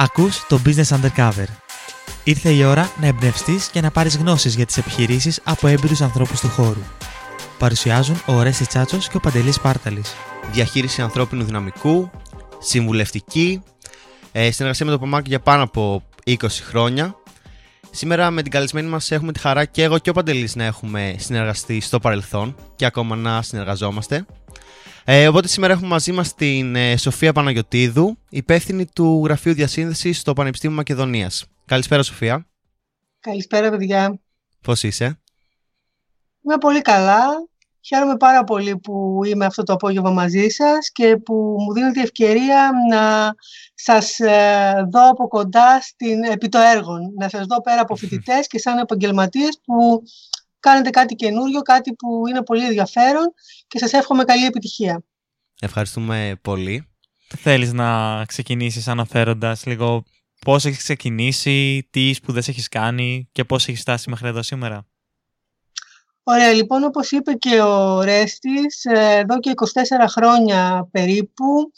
Ακούς το Business Undercover. Ήρθε η ώρα να εμπνευστείς και να πάρεις γνώσεις για τις επιχειρήσεις από έμπειρους ανθρώπους του χώρου. Παρουσιάζουν ο Ρέσι Τσάτσος και ο Παντελής Πάρταλης. Διαχείριση ανθρώπινου δυναμικού, συμβουλευτική, ε, συνεργασία με το ΠΟΜΑΚ για πάνω από 20 χρόνια. Σήμερα με την καλεσμένη μας έχουμε τη χαρά και εγώ και ο Παντελής να έχουμε συνεργαστεί στο παρελθόν και ακόμα να συνεργαζόμαστε. Ε, οπότε σήμερα έχουμε μαζί μας την ε, Σοφία Παναγιωτίδου, υπεύθυνη του Γραφείου Διασύνδεσης στο Πανεπιστήμιο Μακεδονίας. Καλησπέρα Σοφία. Καλησπέρα παιδιά. Πώς είσαι; Είμαι πολύ καλά. Χαίρομαι πάρα πολύ που είμαι αυτό το απόγευμα μαζί σας και που μου δίνετε ευκαιρία να σας ε, δω από κοντά στην, επί το έργο. Να σας δω πέρα από φοιτητές και σαν επαγγελματίες που κάνετε κάτι καινούριο, κάτι που είναι πολύ ενδιαφέρον και σας εύχομαι καλή επιτυχία. Ευχαριστούμε πολύ. Θέλεις να ξεκινήσεις αναφέροντας λίγο πώς έχεις ξεκινήσει, τι σπουδές έχεις κάνει και πώς έχεις φτάσει μέχρι εδώ σήμερα; Ωραία, λοιπόν, όπως είπε και ο Ρέστης, ε, εδώ και 24 χρόνια περίπου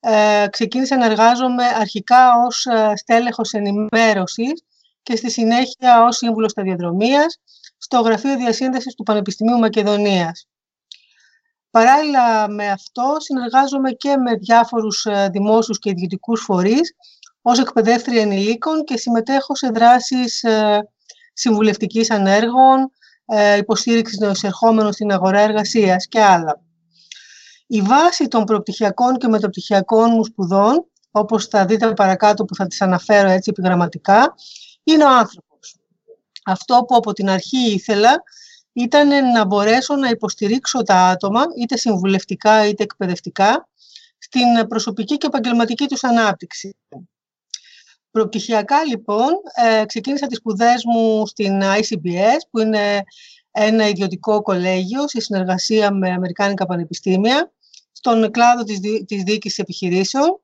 ε, ξεκίνησα να εργάζομαι αρχικά ως ε, στέλεχος ενημέρωσης και στη συνέχεια ως σύμβουλος σταδιοδρομίας στο Γραφείο Διασύνδεσης του Πανεπιστημίου Μακεδονίας. Παράλληλα με αυτό, συνεργάζομαι και με διάφορους ε, δημόσιους και ιδιωτικούς φορείς ως εκπαιδεύτρια ενηλίκων και συμμετέχω σε δράσεις ε, συμβουλευτικής ανέργων, ε, υποστήριξης νεοσερχόμενων στην αγορά εργασίας και άλλα. Η βάση των προπτυχιακών και μεταπτυχιακών μου σπουδών, όπως θα δείτε παρακάτω που θα τις αναφέρω έτσι επιγραμματικά, είναι ο άνθρωπος. Αυτό που από την αρχή ήθελα ήταν να μπορέσω να υποστηρίξω τα άτομα, είτε συμβουλευτικά είτε εκπαιδευτικά, στην προσωπική και επαγγελματική τους ανάπτυξη. Προπτυχιακά, λοιπόν, ε, ξεκίνησα τις σπουδές μου στην ICBS, που είναι ένα ιδιωτικό κολέγιο σε συνεργασία με Αμερικάνικα πανεπιστήμια, στον κλάδο της, της διοίκησης επιχειρήσεων.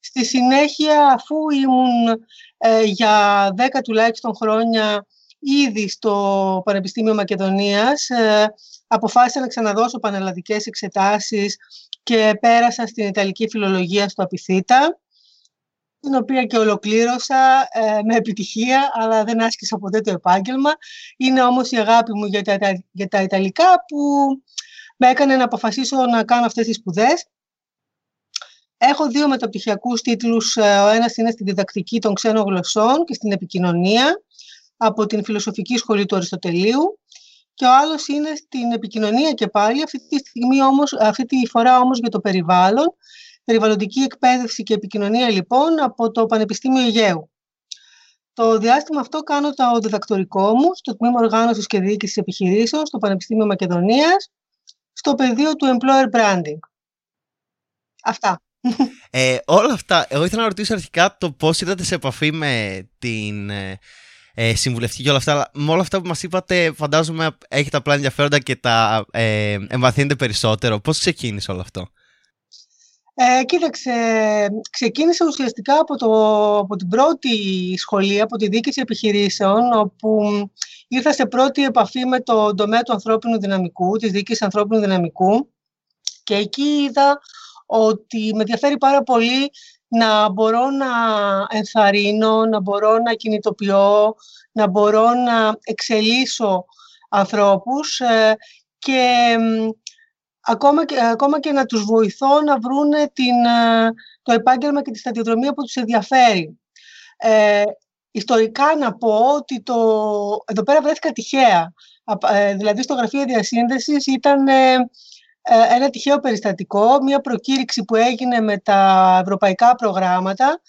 Στη συνέχεια, αφού ήμουν ε, για 10 τουλάχιστον χρόνια ήδη στο Πανεπιστήμιο Μακεδονίας ε, αποφάσισα να ξαναδώσω πανελλαδικές εξετάσεις και πέρασα στην Ιταλική Φιλολογία στο Απιθύτα, την οποία και ολοκλήρωσα ε, με επιτυχία, αλλά δεν άσκησα ποτέ το επάγγελμα. Είναι όμως η αγάπη μου για τα, για τα Ιταλικά που με έκανε να αποφασίσω να κάνω αυτές τις σπουδές. Έχω δύο μεταπτυχιακούς τίτλους. Ε, ο ένας είναι στη διδακτική των ξένων γλωσσών και στην επικοινωνία από την Φιλοσοφική Σχολή του Αριστοτελείου και ο άλλος είναι στην επικοινωνία και πάλι, αυτή τη, στιγμή όμως, αυτή τη φορά όμως για το περιβάλλον, περιβαλλοντική εκπαίδευση και επικοινωνία λοιπόν από το Πανεπιστήμιο Αιγαίου. Το διάστημα αυτό κάνω το διδακτορικό μου στο Τμήμα Οργάνωσης και Διοίκησης Επιχειρήσεων στο Πανεπιστήμιο Μακεδονίας, στο πεδίο του Employer Branding. Αυτά. Ε, όλα αυτά, εγώ ήθελα να ρωτήσω αρχικά το πώς ήρθατε σε επαφή με την ε, ε, συμβουλευτική και όλα αυτά. Αλλά με όλα αυτά που μας είπατε, φαντάζομαι έχετε απλά ενδιαφέροντα και τα ε, εμβαθύνετε περισσότερο. Πώς ξεκίνησε όλο αυτό; Ε, κοίταξε, ξεκίνησε ουσιαστικά από, το, από την πρώτη σχολή, από τη διοίκηση επιχειρήσεων, όπου ήρθα σε πρώτη επαφή με το τομέα του ανθρώπινου δυναμικού, της διοίκησης ανθρώπινου δυναμικού και εκεί είδα ότι με ενδιαφέρει πάρα πολύ να μπορώ να ενθαρρύνω, να μπορώ να κινητοποιώ, να μπορώ να εξελίσσω ανθρώπους ε, και ακόμα, και ακόμα και να τους βοηθώ να βρούνε την, ε, το επάγγελμα και τη σταδιοδρομία που τους ενδιαφέρει. Ε, ιστορικά να πω ότι το, εδώ πέρα βρέθηκα τυχαία. Ε, δηλαδή στο γραφείο διασύνδεσης ήταν ε, ένα τυχαίο περιστατικό, μια προκήρυξη που έγινε με τα ευρωπαϊκά προγράμματα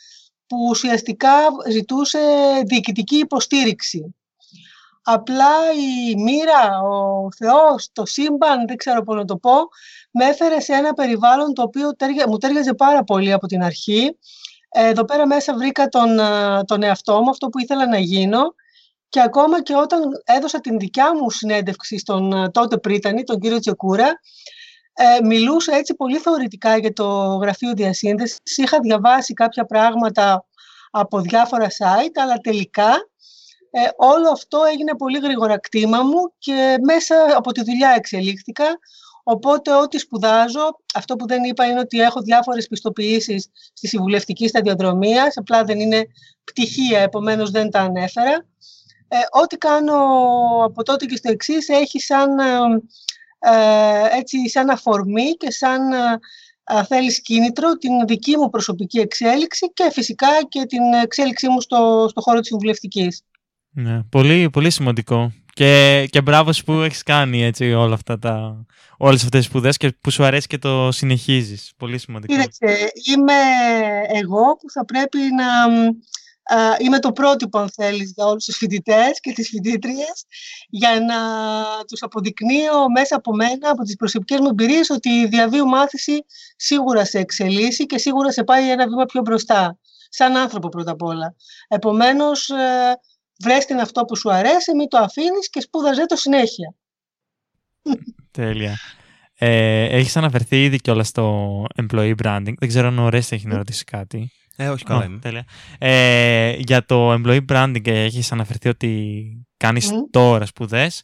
που ουσιαστικά ζητούσε διοικητική υποστήριξη. Απλά η μοίρα, ο Θεός, το σύμπαν, δεν ξέρω πώς να το πω, με έφερε σε ένα περιβάλλον το οποίο μου τέριαζε πάρα πολύ από την αρχή. Εδώ πέρα μέσα βρήκα τον, ε, τον εαυτό μου, αυτό που ήθελα να γίνω και ακόμα και όταν έδωσα την δικιά μου συνέντευξη στον ε, τότε πρίτανη, τον κύριο Τσεκούρα, ε, μιλούσα έτσι πολύ θεωρητικά για το γραφείο διασύνδεσης. Είχα διαβάσει κάποια πράγματα από διάφορα site, αλλά τελικά ε, όλο αυτό έγινε πολύ γρήγορα κτήμα μου και μέσα από τη δουλειά εξελίχθηκα, Οπότε ό,τι σπουδάζω, αυτό που δεν είπα είναι ότι έχω διάφορες πιστοποιήσεις στη συμβουλευτική σταδιοδρομίας, απλά δεν είναι πτυχία, επομένως δεν τα ανέφερα. Ε, ό,τι κάνω από τότε και στο εξής έχει σαν, ε, ε, έτσι, σαν αφορμή και σαν ε, θέλεις κίνητρο την δική μου προσωπική εξέλιξη και φυσικά και την εξέλιξή μου στο, στο χώρο της συμβουλευτικής. Ναι, πολύ, πολύ σημαντικό. Και, και μπράβο που έχεις κάνει έτσι, όλα αυτά τα, όλες αυτές τις σπουδές και που σου αρέσει και το συνεχίζεις. Πολύ σημαντικό. Κοίταξε, είμαι εγώ που θα πρέπει να είμαι το πρότυπο, αν θέλεις, για όλους τους φοιτητές και τις φοιτήτριες, για να τους αποδεικνύω μέσα από μένα, από τις προσωπικές μου εμπειρίες, ότι η διαβίου μάθηση σίγουρα σε εξελίσσει και σίγουρα σε πάει ένα βήμα πιο μπροστά, σαν άνθρωπο πρώτα απ' όλα. Επομένως, ε, βρες την αυτό που σου αρέσει, μην το αφήνεις και σπούδαζε το συνέχεια. Τέλεια. Ε, έχεις αναφερθεί ήδη κιόλας στο employee branding. Δεν ξέρω αν ο Ρέστη έχει να ρωτήσει κάτι. Ε, όχι καλά είμαι. Τέλεια. Ε, για το employee branding έχεις αναφερθεί ότι κάνεις mm. τώρα σπουδές.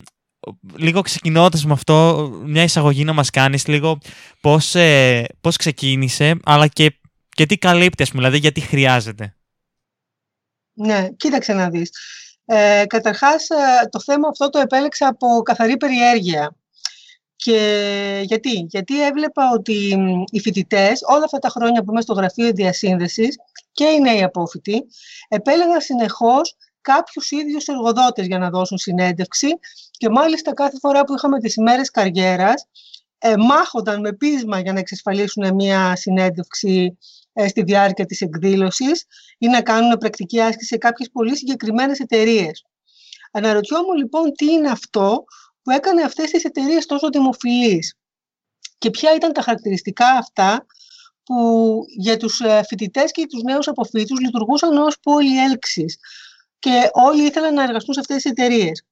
Λίγο ξεκινώντας με αυτό, μια εισαγωγή να μας κάνεις λίγο πώς, ε, πώς ξεκίνησε, αλλά και, και τι καλύπτει, ας πούμε, δηλαδή γιατί χρειάζεται. Ναι, κοίταξε να δεις. Ε, καταρχάς, ε, το θέμα αυτό το επέλεξα από καθαρή περιέργεια. Και γιατί, γιατί έβλεπα ότι οι φοιτητές όλα αυτά τα χρόνια που είμαι στο γραφείο διασύνδεσης και οι νέοι απόφοιτοι επέλεγαν συνεχώς κάποιους ίδιους εργοδότες για να δώσουν συνέντευξη και μάλιστα κάθε φορά που είχαμε τις ημέρες καριέρας, ε, μάχονταν με πείσμα για να εξασφαλίσουν μια συνέντευξη ε, στη διάρκεια της εκδήλωσης ή να κάνουν πρακτική άσκηση σε κάποιες πολύ συγκεκριμένες εταιρείες. Αναρωτιόμουν λοιπόν τι είναι αυτό που έκανε αυτές τις εταιρείες τόσο δημοφιλείς και ποια ήταν τα χαρακτηριστικά αυτά που για τους ε, φοιτητές και τους νέους αποφύτους λειτουργούσαν ως πολυέλξεις και όλοι ήθελαν να εργαστούν σε αυτές τις εταιρείες.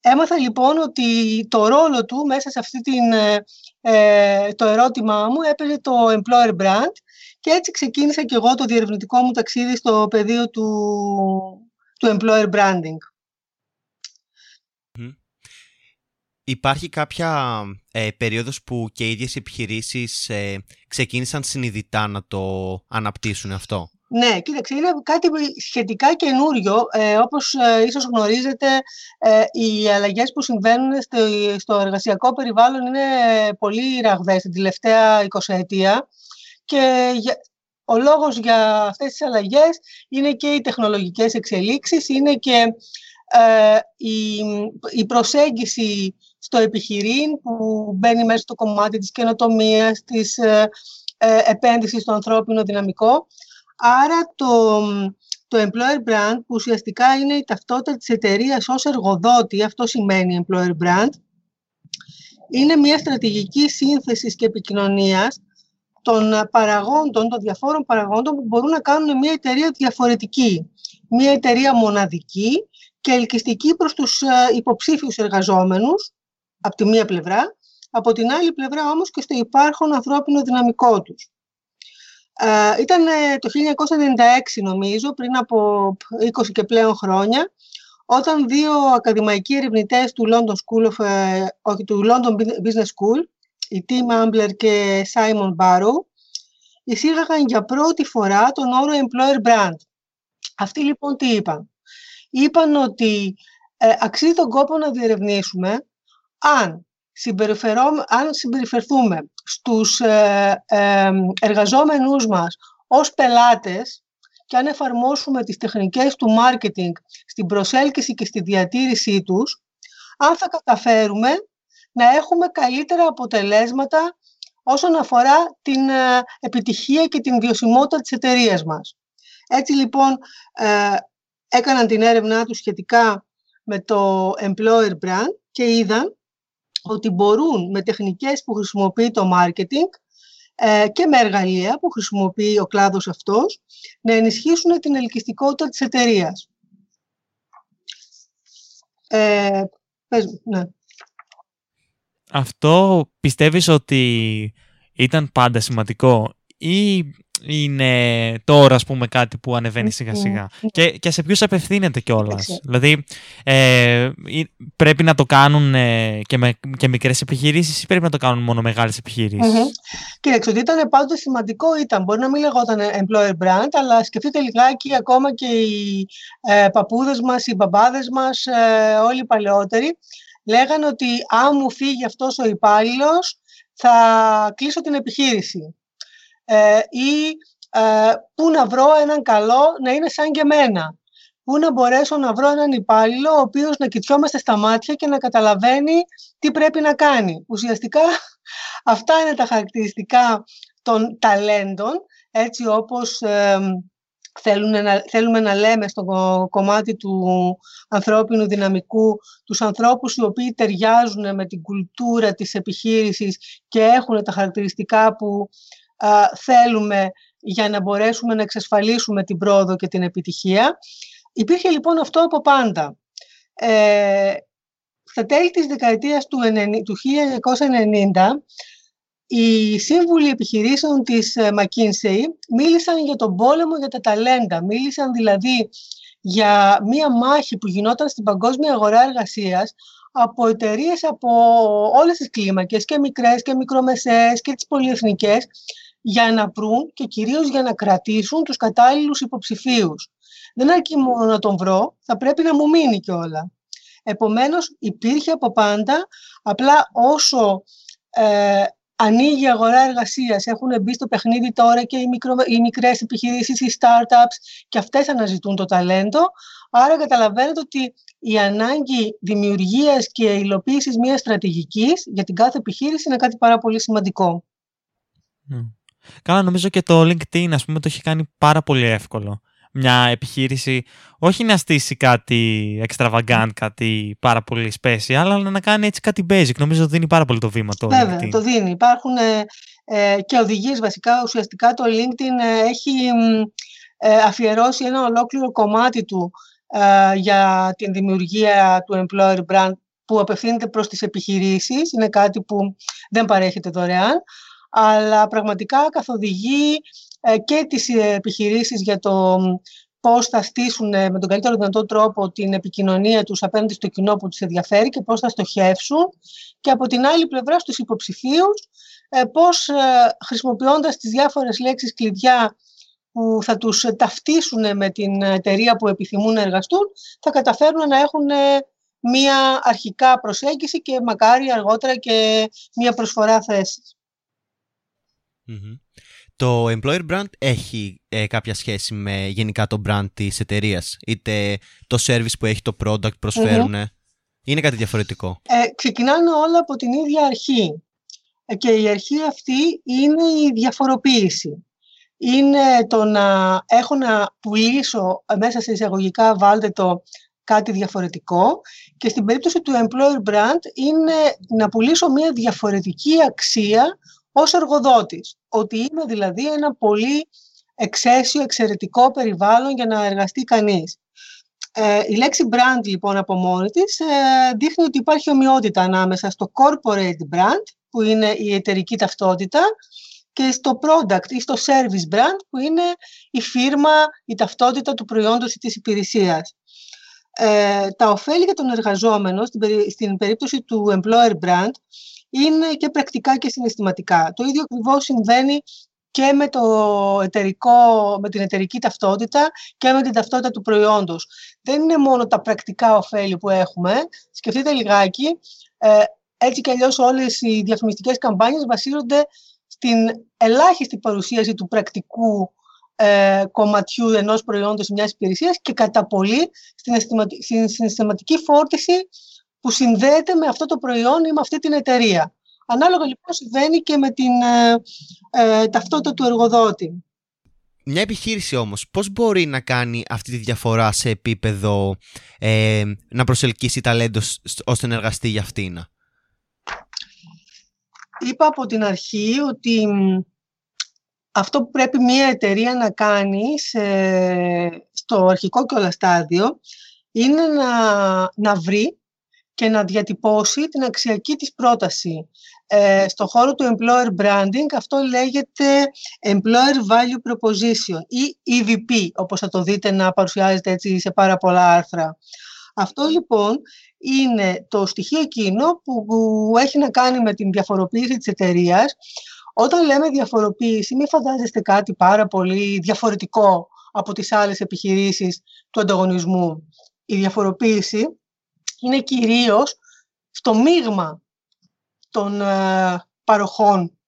Έμαθα λοιπόν ότι το ρόλο του μέσα σε αυτή την, ε, ε, το ερώτημά μου έπαιζε το employer brand και έτσι ξεκίνησα και εγώ το διερευνητικό μου ταξίδι στο πεδίο του, του employer branding. Υπάρχει κάποια ε, περίοδος που και οι ίδιες επιχειρήσεις ε, ξεκίνησαν συνειδητά να το αναπτύσσουν αυτό; Ναι, κοίταξε, είναι κάτι σχετικά καινούριο. Ε, όπως ε, ίσως γνωρίζετε, ε, οι αλλαγές που συμβαίνουν στο, στο εργασιακό περιβάλλον είναι πολύ ραγδαίες την τελευταία 20 ετία και ο λόγος για αυτές τις αλλαγές είναι και οι τεχνολογικές εξελίξεις, είναι και ε, η, η προσέγγιση στο επιχειρήν που μπαίνει μέσα στο κομμάτι της καινοτομίας, της ε, ε, επένδυσης στο ανθρώπινο δυναμικό. Άρα το, το employer brand που ουσιαστικά είναι η ταυτότητα της εταιρείας ως εργοδότη, αυτό σημαίνει employer brand, είναι μια στρατηγική σύνθεσης και επικοινωνίας των παραγόντων, των διαφόρων παραγόντων που μπορούν να κάνουν μια εταιρεία διαφορετική. Μια εταιρεία μοναδική και ελκυστική προς τους ε, υποψήφιους εργαζόμενους, από τη μία πλευρά, από την άλλη πλευρά όμως και στο υπάρχον ανθρώπινο δυναμικό τους. Ε, ήταν το 1996 νομίζω, πριν από 20 και πλέον χρόνια, όταν δύο ακαδημαϊκοί ερευνητές του London, School of, ε, όχι, του London Business School, η Tim Ambler και Simon Barrow, εισήγαγαν για πρώτη φορά τον όρο employer brand. Αυτοί λοιπόν τι είπαν; Είπαν ότι ε, αξίζει τον κόπο να διερευνήσουμε αν, αν συμπεριφερθούμε στους ε, ε, εργαζόμενούς μας ως πελάτες και αν εφαρμόσουμε τις τεχνικές του marketing στην προσέλκυση και στη διατήρησή τους, αν θα καταφέρουμε να έχουμε καλύτερα αποτελέσματα όσον αφορά την ε, επιτυχία και την βιωσιμότητα της εταιρείας μας. Έτσι λοιπόν ε, έκαναν την έρευνά τους σχετικά με το employer brand και είδαν ότι μπορούν με τεχνικές που χρησιμοποιεί το marketing ε, και με εργαλεία που χρησιμοποιεί ο κλάδος αυτός να ενισχύσουν την ελκυστικότητα της εταιρείας. Ε, πες, ναι. Αυτό πιστεύεις ότι ήταν πάντα σημαντικό ή είναι τώρα, ας πούμε, κάτι που ανεβαίνει σιγά σιγά. Και, και σε ποιους απευθύνεται κιόλας; Δηλαδή, ε, πρέπει να το κάνουν ε, και, με, και μικρές επιχειρήσεις ή πρέπει να το κάνουν μόνο μεγάλες επιχειρήσεις; Mm-hmm. Κοίταξε, ότι ήταν πάντοτε σημαντικό ήταν. Μπορεί να μην λεγόταν employer brand, αλλά σκεφτείτε λιγάκι ακόμα και οι ε, παππούδες μας, οι μπαμπάδες μας, ε, όλοι οι παλαιότεροι, λέγανε ότι αν μου φύγει αυτός ο υπάλληλος, θα κλείσω την επιχείρηση ε, ή ε, πού να βρω έναν καλό να είναι σαν και εμένα. Πού να μπορέσω να βρω έναν υπάλληλο ο οποίος να κοιτιόμαστε στα μάτια και να καταλαβαίνει τι πρέπει να κάνει. Ουσιαστικά αυτά είναι τα χαρακτηριστικά των ταλέντων, έτσι όπως ε, θέλουμε, να, θέλουμε να λέμε στο κομμάτι του ανθρώπινου δυναμικού τους ανθρώπους οι οποίοι ταιριάζουν με την κουλτούρα της επιχείρησης και έχουν τα χαρακτηριστικά που θέλουμε για να μπορέσουμε να εξασφαλίσουμε την πρόοδο και την επιτυχία. Υπήρχε λοιπόν αυτό από πάντα. Ε, στα τέλη της δεκαετίας του, 1990, οι σύμβουλοι επιχειρήσεων της ε, McKinsey μίλησαν για τον πόλεμο για τα ταλέντα. Μίλησαν δηλαδή για μία μάχη που γινόταν στην παγκόσμια αγορά εργασίας από εταιρείες από όλες τις κλίμακες και μικρές και μικρομεσαίες και τις πολυεθνικές για να βρουν και κυρίως για να κρατήσουν τους κατάλληλους υποψηφίους. Δεν αρκεί μόνο να τον βρω, θα πρέπει να μου μείνει κιόλα. Επομένως υπήρχε από πάντα, απλά όσο ε, ανοίγει η αγορά εργασίας, έχουν μπει στο παιχνίδι τώρα και οι, μικρο, οι μικρές επιχειρήσεις, οι startups και αυτές αναζητούν το ταλέντο. Άρα καταλαβαίνετε ότι η ανάγκη δημιουργίας και υλοποίησης μιας στρατηγικής για την κάθε επιχείρηση είναι κάτι πάρα πολύ σημαντικό. Καλά, νομίζω και το LinkedIn, ας πούμε, το έχει κάνει πάρα πολύ εύκολο. Μια επιχείρηση, όχι να στήσει κάτι extravagant, κάτι πάρα πολύ special, αλλά να κάνει έτσι κάτι basic. Νομίζω δίνει πάρα πολύ το βήμα το Βέβαια, LinkedIn. το δίνει. Υπάρχουν ε, ε, και οδηγίες βασικά. Ουσιαστικά το LinkedIn ε, έχει ε, αφιερώσει ένα ολόκληρο κομμάτι του για την δημιουργία του employer brand που απευθύνεται προς τις επιχειρήσεις. Είναι κάτι που δεν παρέχεται δωρεάν αλλά πραγματικά καθοδηγεί ε, και τις επιχειρήσεις για το πώς θα στήσουν ε, με τον καλύτερο δυνατό τρόπο την επικοινωνία τους απέναντι στο κοινό που τους ενδιαφέρει και πώς θα στοχεύσουν και από την άλλη πλευρά στους υποψηφίους ε, πώς χρησιμοποιώντας τις διάφορες λέξεις κλειδιά που θα τους ταυτίσουν με την εταιρεία που επιθυμούν να εργαστούν θα καταφέρουν να έχουν μία αρχικά προσέγγιση και μακάρι αργότερα και μία προσφορά θέσης. Το employer brand έχει ε, κάποια σχέση με γενικά το brand της εταιρείας, είτε το service που έχει το product προσφερουν Είναι κάτι διαφορετικό. Ε, ξεκινάνε όλα από την ίδια αρχή. Ε, και η αρχή αυτή είναι η διαφοροποίηση. Είναι το να έχω να πουλήσω ε, μέσα σε εισαγωγικά βάλτε το κάτι διαφορετικό και στην περίπτωση του employer brand είναι να πουλήσω μια διαφορετική αξία ως εργοδότης. Ότι είμαι δηλαδή ένα πολύ εξαίσιο, εξαιρετικό περιβάλλον για να εργαστεί κανείς. Ε, η λέξη brand λοιπόν από μόνη της ε, δείχνει ότι υπάρχει ομοιότητα ανάμεσα στο corporate brand που είναι η εταιρική ταυτότητα και στο product ή στο service brand που είναι η φύρμα, η ταυτότητα του προϊόντος ή της υπηρεσίας. Ε, τα ωφέλη για τον εργαζόμενο στην περίπτωση του employer brand είναι και πρακτικά και συναισθηματικά. Το ίδιο ακριβώς συμβαίνει και με, το εταιρικό, με την εταιρική ταυτότητα και με την ταυτότητα του προϊόντος. Δεν είναι μόνο τα πρακτικά ωφέλη που έχουμε. Σκεφτείτε λιγάκι, ε, έτσι κι αλλιώς όλες οι διαφημιστικές καμπάνιες βασίζονται στην ελάχιστη παρουσίαση του πρακτικού ε, κομματιού ενός προϊόντος ή μιας υπηρεσίας και κατά πολύ στην συναισθηματική φόρτιση που συνδέεται με αυτό το προϊόν ή με αυτή την εταιρεία. Ανάλογα λοιπόν συμβαίνει και με την ε, ε, ταυτότητα του εργοδότη. Μια επιχείρηση όμως πώς μπορεί να κάνει αυτή τη διαφορά σε επίπεδο ε, να προσελκύσει ταλέντο ώστε να εργαστεί για αυτήν; Είπα από την αρχή ότι αυτό που πρέπει μια εταιρεία να κάνει στο αρχικό και όλα στάδιο είναι να, να βρει και να διατυπώσει την αξιακή της πρόταση. Ε, στο χώρο του employer branding αυτό λέγεται employer value proposition ή EVP όπως θα το δείτε να παρουσιάζεται έτσι σε πάρα πολλά άρθρα. Αυτό λοιπόν είναι το στοιχείο εκείνο που έχει να κάνει με την διαφοροποίηση της εταιρείας. Όταν λέμε διαφοροποίηση, μην φαντάζεστε κάτι πάρα πολύ διαφορετικό από τις άλλες επιχειρήσεις του ανταγωνισμού. Η διαφοροποίηση είναι κυρίως στο μείγμα των ε, παροχών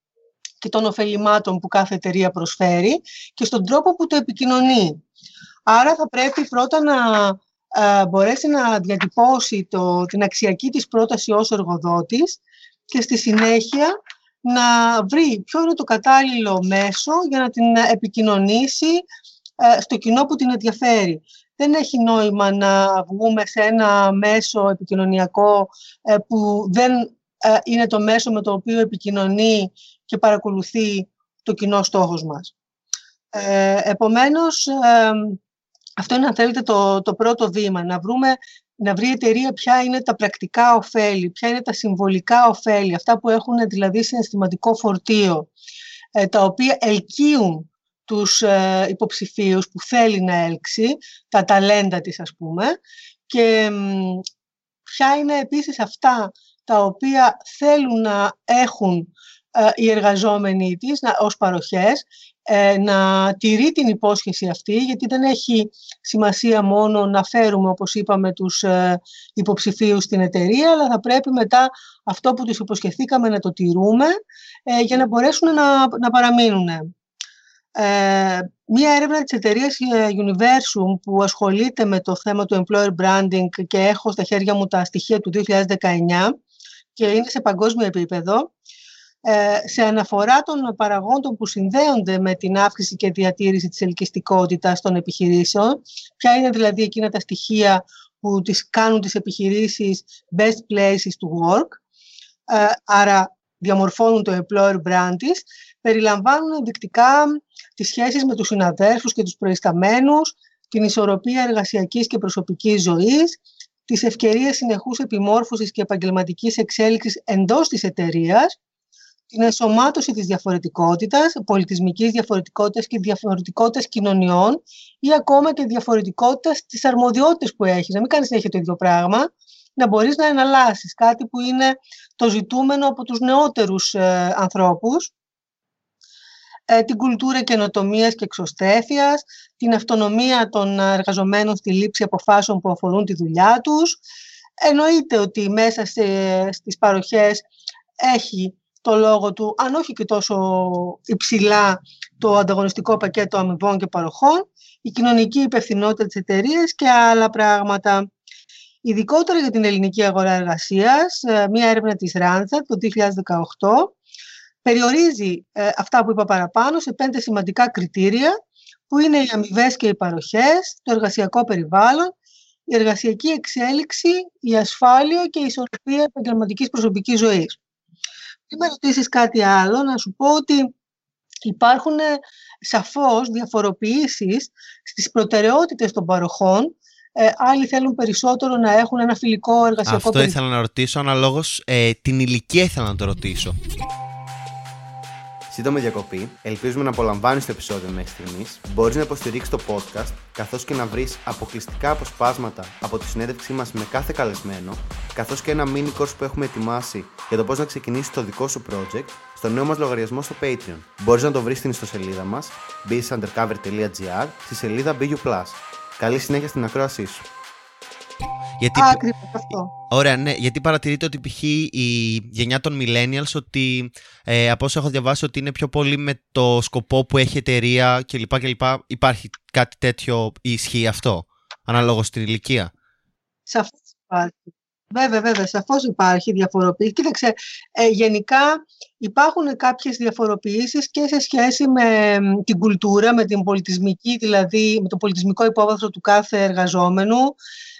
και των ωφελημάτων που κάθε εταιρεία προσφέρει και στον τρόπο που το επικοινωνεί. Άρα θα πρέπει πρώτα να ε, μπορέσει να διατυπώσει το, την αξιακή της πρόταση ως εργοδότης και στη συνέχεια να βρει ποιο είναι το κατάλληλο μέσο για να την επικοινωνήσει ε, στο κοινό που την ενδιαφέρει. Δεν έχει νόημα να βγούμε σε ένα μέσο επικοινωνιακό ε, που δεν είναι το μέσο με το οποίο επικοινωνεί και παρακολουθεί το κοινό στόχος μας. Επομένως, αυτό είναι, αν θέλετε, το, το πρώτο βήμα. Να, βρούμε, να βρει η εταιρεία ποια είναι τα πρακτικά ωφέλη, ποια είναι τα συμβολικά ωφέλη, αυτά που έχουν δηλαδή συναισθηματικό φορτίο, ε, τα οποία ελκύουν τους ε, υποψηφίους που θέλει να έλξει, τα ταλέντα της ας πούμε, και ποια είναι επίσης αυτά τα οποία θέλουν να έχουν ε, οι εργαζόμενοι της να, ως παροχές ε, να τηρεί την υπόσχεση αυτή, γιατί δεν έχει σημασία μόνο να φέρουμε, όπως είπαμε, τους ε, υποψηφίους στην εταιρεία, αλλά θα πρέπει μετά αυτό που τους υποσχεθήκαμε να το τηρούμε ε, για να μπορέσουν να, να παραμείνουν. Ε, μία έρευνα της εταιρείας Universum που ασχολείται με το θέμα του employer branding και έχω στα χέρια μου τα στοιχεία του 2019 και είναι σε παγκόσμιο επίπεδο, ε, σε αναφορά των παραγόντων που συνδέονται με την αύξηση και διατήρηση της ελκυστικότητας των επιχειρήσεων, ποια είναι δηλαδή εκείνα τα στοιχεία που τις κάνουν τις επιχειρήσεις best places to work, ε, άρα διαμορφώνουν το employer brand της, περιλαμβάνουν ενδεικτικά τις σχέσεις με τους συναδέλφους και τους προϊσταμένους, την ισορροπία εργασιακής και προσωπικής ζωής, τις ευκαιρίες συνεχούς επιμόρφωσης και επαγγελματικής εξέλιξης εντός της εταιρείας, την ενσωμάτωση της διαφορετικότητας, πολιτισμικής διαφορετικότητας και διαφορετικότητας κοινωνιών ή ακόμα και διαφορετικότητας της αρμοδιότητας που έχεις. Να μην κάνεις συνέχεια το ίδιο πράγμα, να μπορείς να εναλλάσσεις κάτι που είναι το ζητούμενο από τους νεότερους ε, ανθρώπους, ε, την κουλτούρα καινοτομίας και εξωστέφειας, την αυτονομία των εργαζομένων στη λήψη αποφάσεων που αφορούν τη δουλειά τους. Εννοείται ότι μέσα σε, στις παροχές έχει το λόγο του, αν όχι και τόσο υψηλά το ανταγωνιστικό πακέτο αμοιβών και παροχών, η κοινωνική υπευθυνότητα της εταιρείας και άλλα πράγματα. Ειδικότερα για την ελληνική αγορά εργασίας, ε, μία έρευνα της Randstad το 2018 περιορίζει ε, αυτά που είπα παραπάνω σε πέντε σημαντικά κριτήρια που είναι οι αμοιβές και οι παροχές, το εργασιακό περιβάλλον, η εργασιακή εξέλιξη, η ασφάλεια και η ισορροπία επαγγελματικής προσωπικής ζωής. Τι με ρωτήσεις κάτι άλλο, να σου πω ότι υπάρχουν σαφώς διαφοροποιήσεις στις προτεραιότητες των παροχών. Ε, άλλοι θέλουν περισσότερο να έχουν ένα φιλικό εργασιακό Αυτό ήθελα να ρωτήσω, αναλόγως ε, την ηλικία ήθελα να το ρωτήσω. Σύντομη διακοπή. Ελπίζουμε να απολαμβάνεις το επεισόδιο μέχρι στιγμής. Μπορείς να υποστηρίξεις το podcast, καθώς και να βρεις αποκλειστικά αποσπάσματα από τη συνέντευξή μας με κάθε καλεσμένο, καθώς και ένα mini course που έχουμε ετοιμάσει για το πώς να ξεκινήσεις το δικό σου project στο νέο μας λογαριασμό στο Patreon. Μπορείς να το βρεις στην ιστοσελίδα μας businessundercover.gr στη σελίδα BU. Καλή συνέχεια στην ακρόασή σου. Γιατί... Ακριβώς αυτό. Ωραία, ναι. Γιατί παρατηρείτε ότι π.χ. η γενιά των millennials ότι ε, από όσο έχω διαβάσει ότι είναι πιο πολύ με το σκοπό που έχει εταιρεία κλπ. κλπ. Υπάρχει κάτι τέτοιο ισχύει αυτό, αναλόγως στην ηλικία. Σαφώς υπάρχει. Βέβαια, βέβαια, σαφώς υπάρχει διαφοροποίηση. Κοίταξε, ε, γενικά υπάρχουν κάποιες διαφοροποιήσεις και σε σχέση με την κουλτούρα, με την πολιτισμική, δηλαδή με το πολιτισμικό υπόβαθρο του κάθε εργαζόμενου,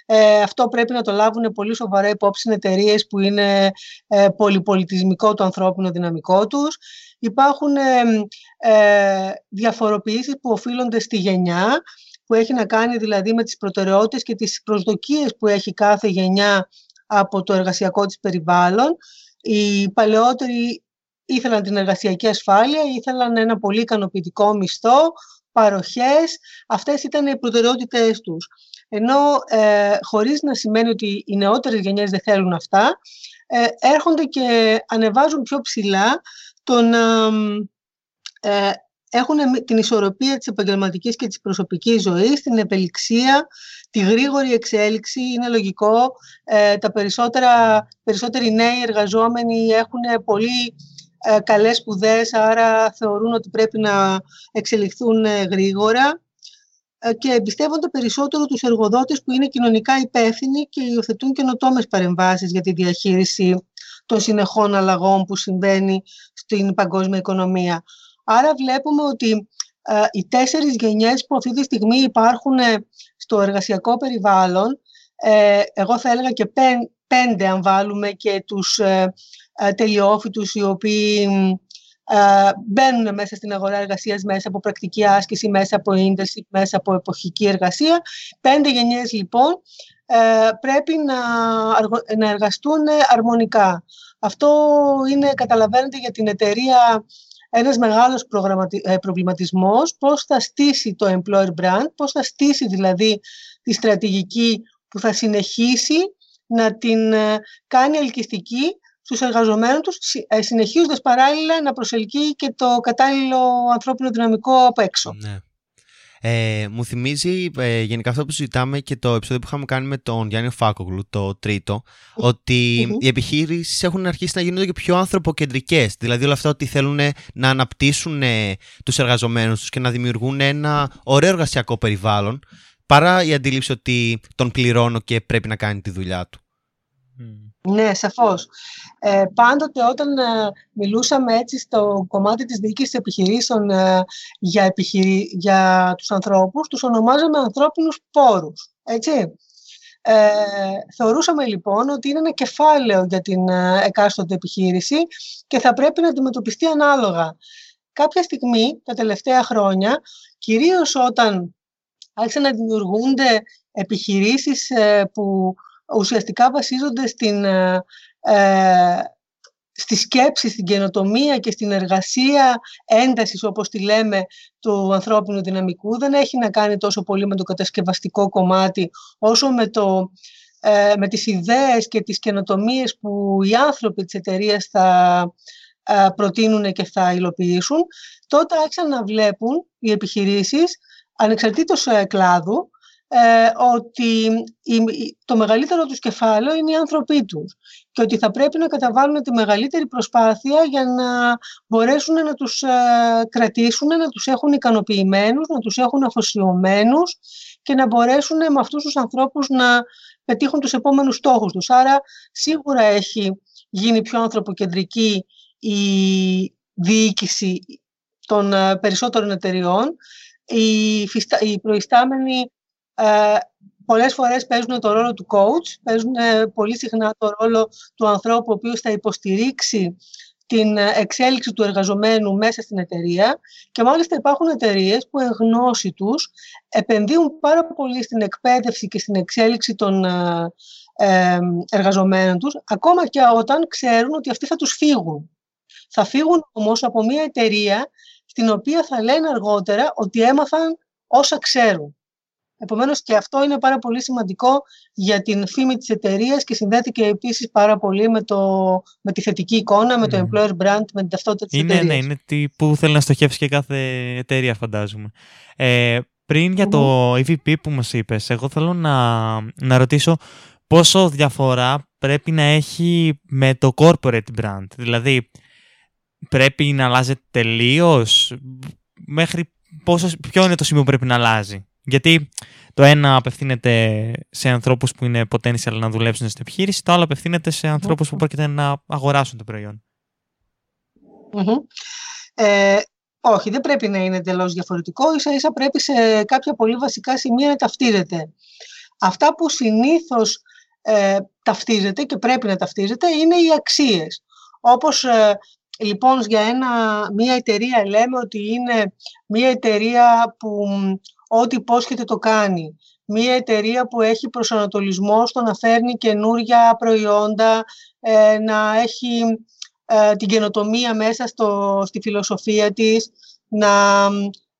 ε, αυτό πρέπει να το λάβουν πολύ σοβαρά υπόψη εταιρείες που είναι ε, πολυπολιτισμικό το ανθρώπινο δυναμικό τους. Υπάρχουν ε, ε, διαφοροποιήσεις που οφείλονται στη γενιά, που έχει να κάνει δηλαδή με τις προτεραιότητες και τις προσδοκίες που έχει κάθε γενιά από το εργασιακό της περιβάλλον. Οι παλαιότεροι ήθελαν την εργασιακή ασφάλεια, ήθελαν ένα πολύ ικανοποιητικό μισθό, παροχές. Αυτές ήταν οι προτεραιότητες τους. Ενώ ε, χωρίς να σημαίνει ότι οι νεότερες γενιές δεν θέλουν αυτά, ε, έρχονται και ανεβάζουν πιο ψηλά τον, ε, έχουν την ισορροπία της επαγγελματικής και της προσωπικής ζωής, την ευελιξία, τη γρήγορη εξέλιξη. Είναι λογικό, ε, τα περισσότερα, περισσότεροι νέοι εργαζόμενοι έχουν πολύ ε, καλές σπουδές, άρα θεωρούν ότι πρέπει να εξελιχθούν ε, γρήγορα ε, και εμπιστεύονται περισσότερο τους εργοδότες που είναι κοινωνικά υπεύθυνοι και υιοθετούν καινοτόμες παρεμβάσεις για τη διαχείριση των συνεχών αλλαγών που συμβαίνει στην παγκόσμια οικονομία. Άρα βλέπουμε ότι ε, οι τέσσερις γενιές που αυτή τη στιγμή υπάρχουν ε, στο εργασιακό περιβάλλον, ε, εγώ θα έλεγα και πέντε αν βάλουμε και τους τελειόφοιτους οι οποίοι μπαίνουν μέσα στην αγορά εργασίας μέσα από πρακτική άσκηση, μέσα από ίντερση, μέσα από εποχική εργασία. Πέντε γενιές λοιπόν πρέπει να, να εργαστούν αρμονικά. Αυτό είναι, καταλαβαίνετε, για την εταιρεία ένας μεγάλος ε, προβληματισμός, πώς θα στήσει το employer brand, πώς θα στήσει δηλαδή τη στρατηγική που θα συνεχίσει να την ε, κάνει ελκυστική στους εργαζομένους τους, ε, συνεχίζοντας παράλληλα να προσελκύει και το κατάλληλο ανθρώπινο δυναμικό από έξω. Ναι. Ε, μου θυμίζει ε, γενικά αυτό που συζητάμε και το επεισόδιο που είχαμε κάνει με τον Γιάννη Φάκογλου, το τρίτο, ότι οι επιχείρησεις έχουν αρχίσει να γίνονται και πιο ανθρωποκεντρικές. Δηλαδή όλα αυτά ότι θέλουν να αναπτύσσουν ε, τους εργαζομένους τους και να δημιουργούν ένα ωραίο εργασιακό περιβάλλον, παρά η αντίληψη ότι τον πληρώνω και πρέπει να κάνει τη δουλειά του. Ναι, σαφώς. Ε, πάντοτε όταν ε, μιλούσαμε έτσι στο κομμάτι της διοίκησης επιχειρήσεων ε, για, επιχειρη... για τους ανθρώπους, τους ονομάζαμε ανθρώπινους πόρους, έτσι. Ε, θεωρούσαμε λοιπόν ότι είναι ένα κεφάλαιο για την ε, εκάστοτε επιχείρηση και θα πρέπει να αντιμετωπιστεί ανάλογα. Κάποια στιγμή, τα τελευταία χρόνια, κυρίως όταν άρχισαν να δημιουργούνται επιχειρήσεις που ουσιαστικά βασίζονται στην, ε, ε, στη σκέψη, στην καινοτομία και στην εργασία έντασης, όπως τη λέμε, του ανθρώπινου δυναμικού. Δεν έχει να κάνει τόσο πολύ με το κατασκευαστικό κομμάτι, όσο με, το, ε, με τις ιδέες και τις καινοτομίες που οι άνθρωποι της εταιρείας θα ε, προτείνουν και θα υλοποιήσουν. Τότε άρχισαν να βλέπουν οι επιχειρήσεις, ανεξαρτήτως κλάδου, ε, ότι το μεγαλύτερο τους κεφάλαιο είναι οι άνθρωποι τους και ότι θα πρέπει να καταβάλουν τη μεγαλύτερη προσπάθεια για να μπορέσουν να τους ε, κρατήσουν, να τους έχουν ικανοποιημένους, να τους έχουν αφοσιωμένους και να μπορέσουν με αυτούς τους ανθρώπους να πετύχουν τους επόμενους στόχους τους. Άρα σίγουρα έχει γίνει πιο ανθρωποκεντρική η διοίκηση των ε, περισσότερων εταιριών. Οι προϊστάμενοι ε, πολλές φορές παίζουν το ρόλο του coach, παίζουν ε, πολύ συχνά το ρόλο του ανθρώπου ο οποίος θα υποστηρίξει την ε, εξέλιξη του εργαζομένου μέσα στην εταιρεία και μάλιστα υπάρχουν εταιρείες που εν γνώση τους επενδύουν πάρα πολύ στην εκπαίδευση και στην εξέλιξη των ε, εργαζομένων τους ακόμα και όταν ξέρουν ότι αυτοί θα τους φύγουν. Θα φύγουν όμως από μια εταιρεία στην οποία θα λένε αργότερα ότι έμαθαν όσα ξέρουν. Επομένως και αυτό είναι πάρα πολύ σημαντικό για την φήμη της εταιρείας και συνδέεται και επίσης πάρα πολύ με, το, με τη θετική εικόνα, με το employer brand, με την ταυτότητα της εταιρεία. Ναι, είναι τι που θέλει να στοχεύσει και κάθε εταιρεία, φαντάζομαι. Ε, πριν για το EVP που μας είπες, εγώ θέλω να, να ρωτήσω πόσο διαφορά πρέπει να έχει με το corporate brand. Δηλαδή, πρέπει να αλλάζει τελείως μέχρι πόσο, ποιο είναι το σημείο που πρέπει να αλλάζει; Γιατί το ένα απευθύνεται σε ανθρώπους που είναι potential να δουλέψουν στην επιχείρηση, το άλλο απευθύνεται σε ανθρώπους που πρόκειται να αγοράσουν το προϊόν. Ε, όχι, δεν πρέπει να είναι εντελώς διαφορετικό. Ίσα ίσα πρέπει σε κάποια πολύ βασικά σημεία να ταυτίζεται. Αυτά που συνήθως ε, ταυτίζεται και πρέπει να ταυτίζεται είναι οι αξίες. Όπως ε, λοιπόν για ένα, μια εταιρεία λέμε ότι είναι μια εταιρεία που ό,τι υπόσχεται το κάνει. Μία εταιρεία που έχει προσανατολισμό στο να φέρνει καινούρια προϊόντα, ε, να έχει ε, την καινοτομία μέσα στο, στη φιλοσοφία της, να,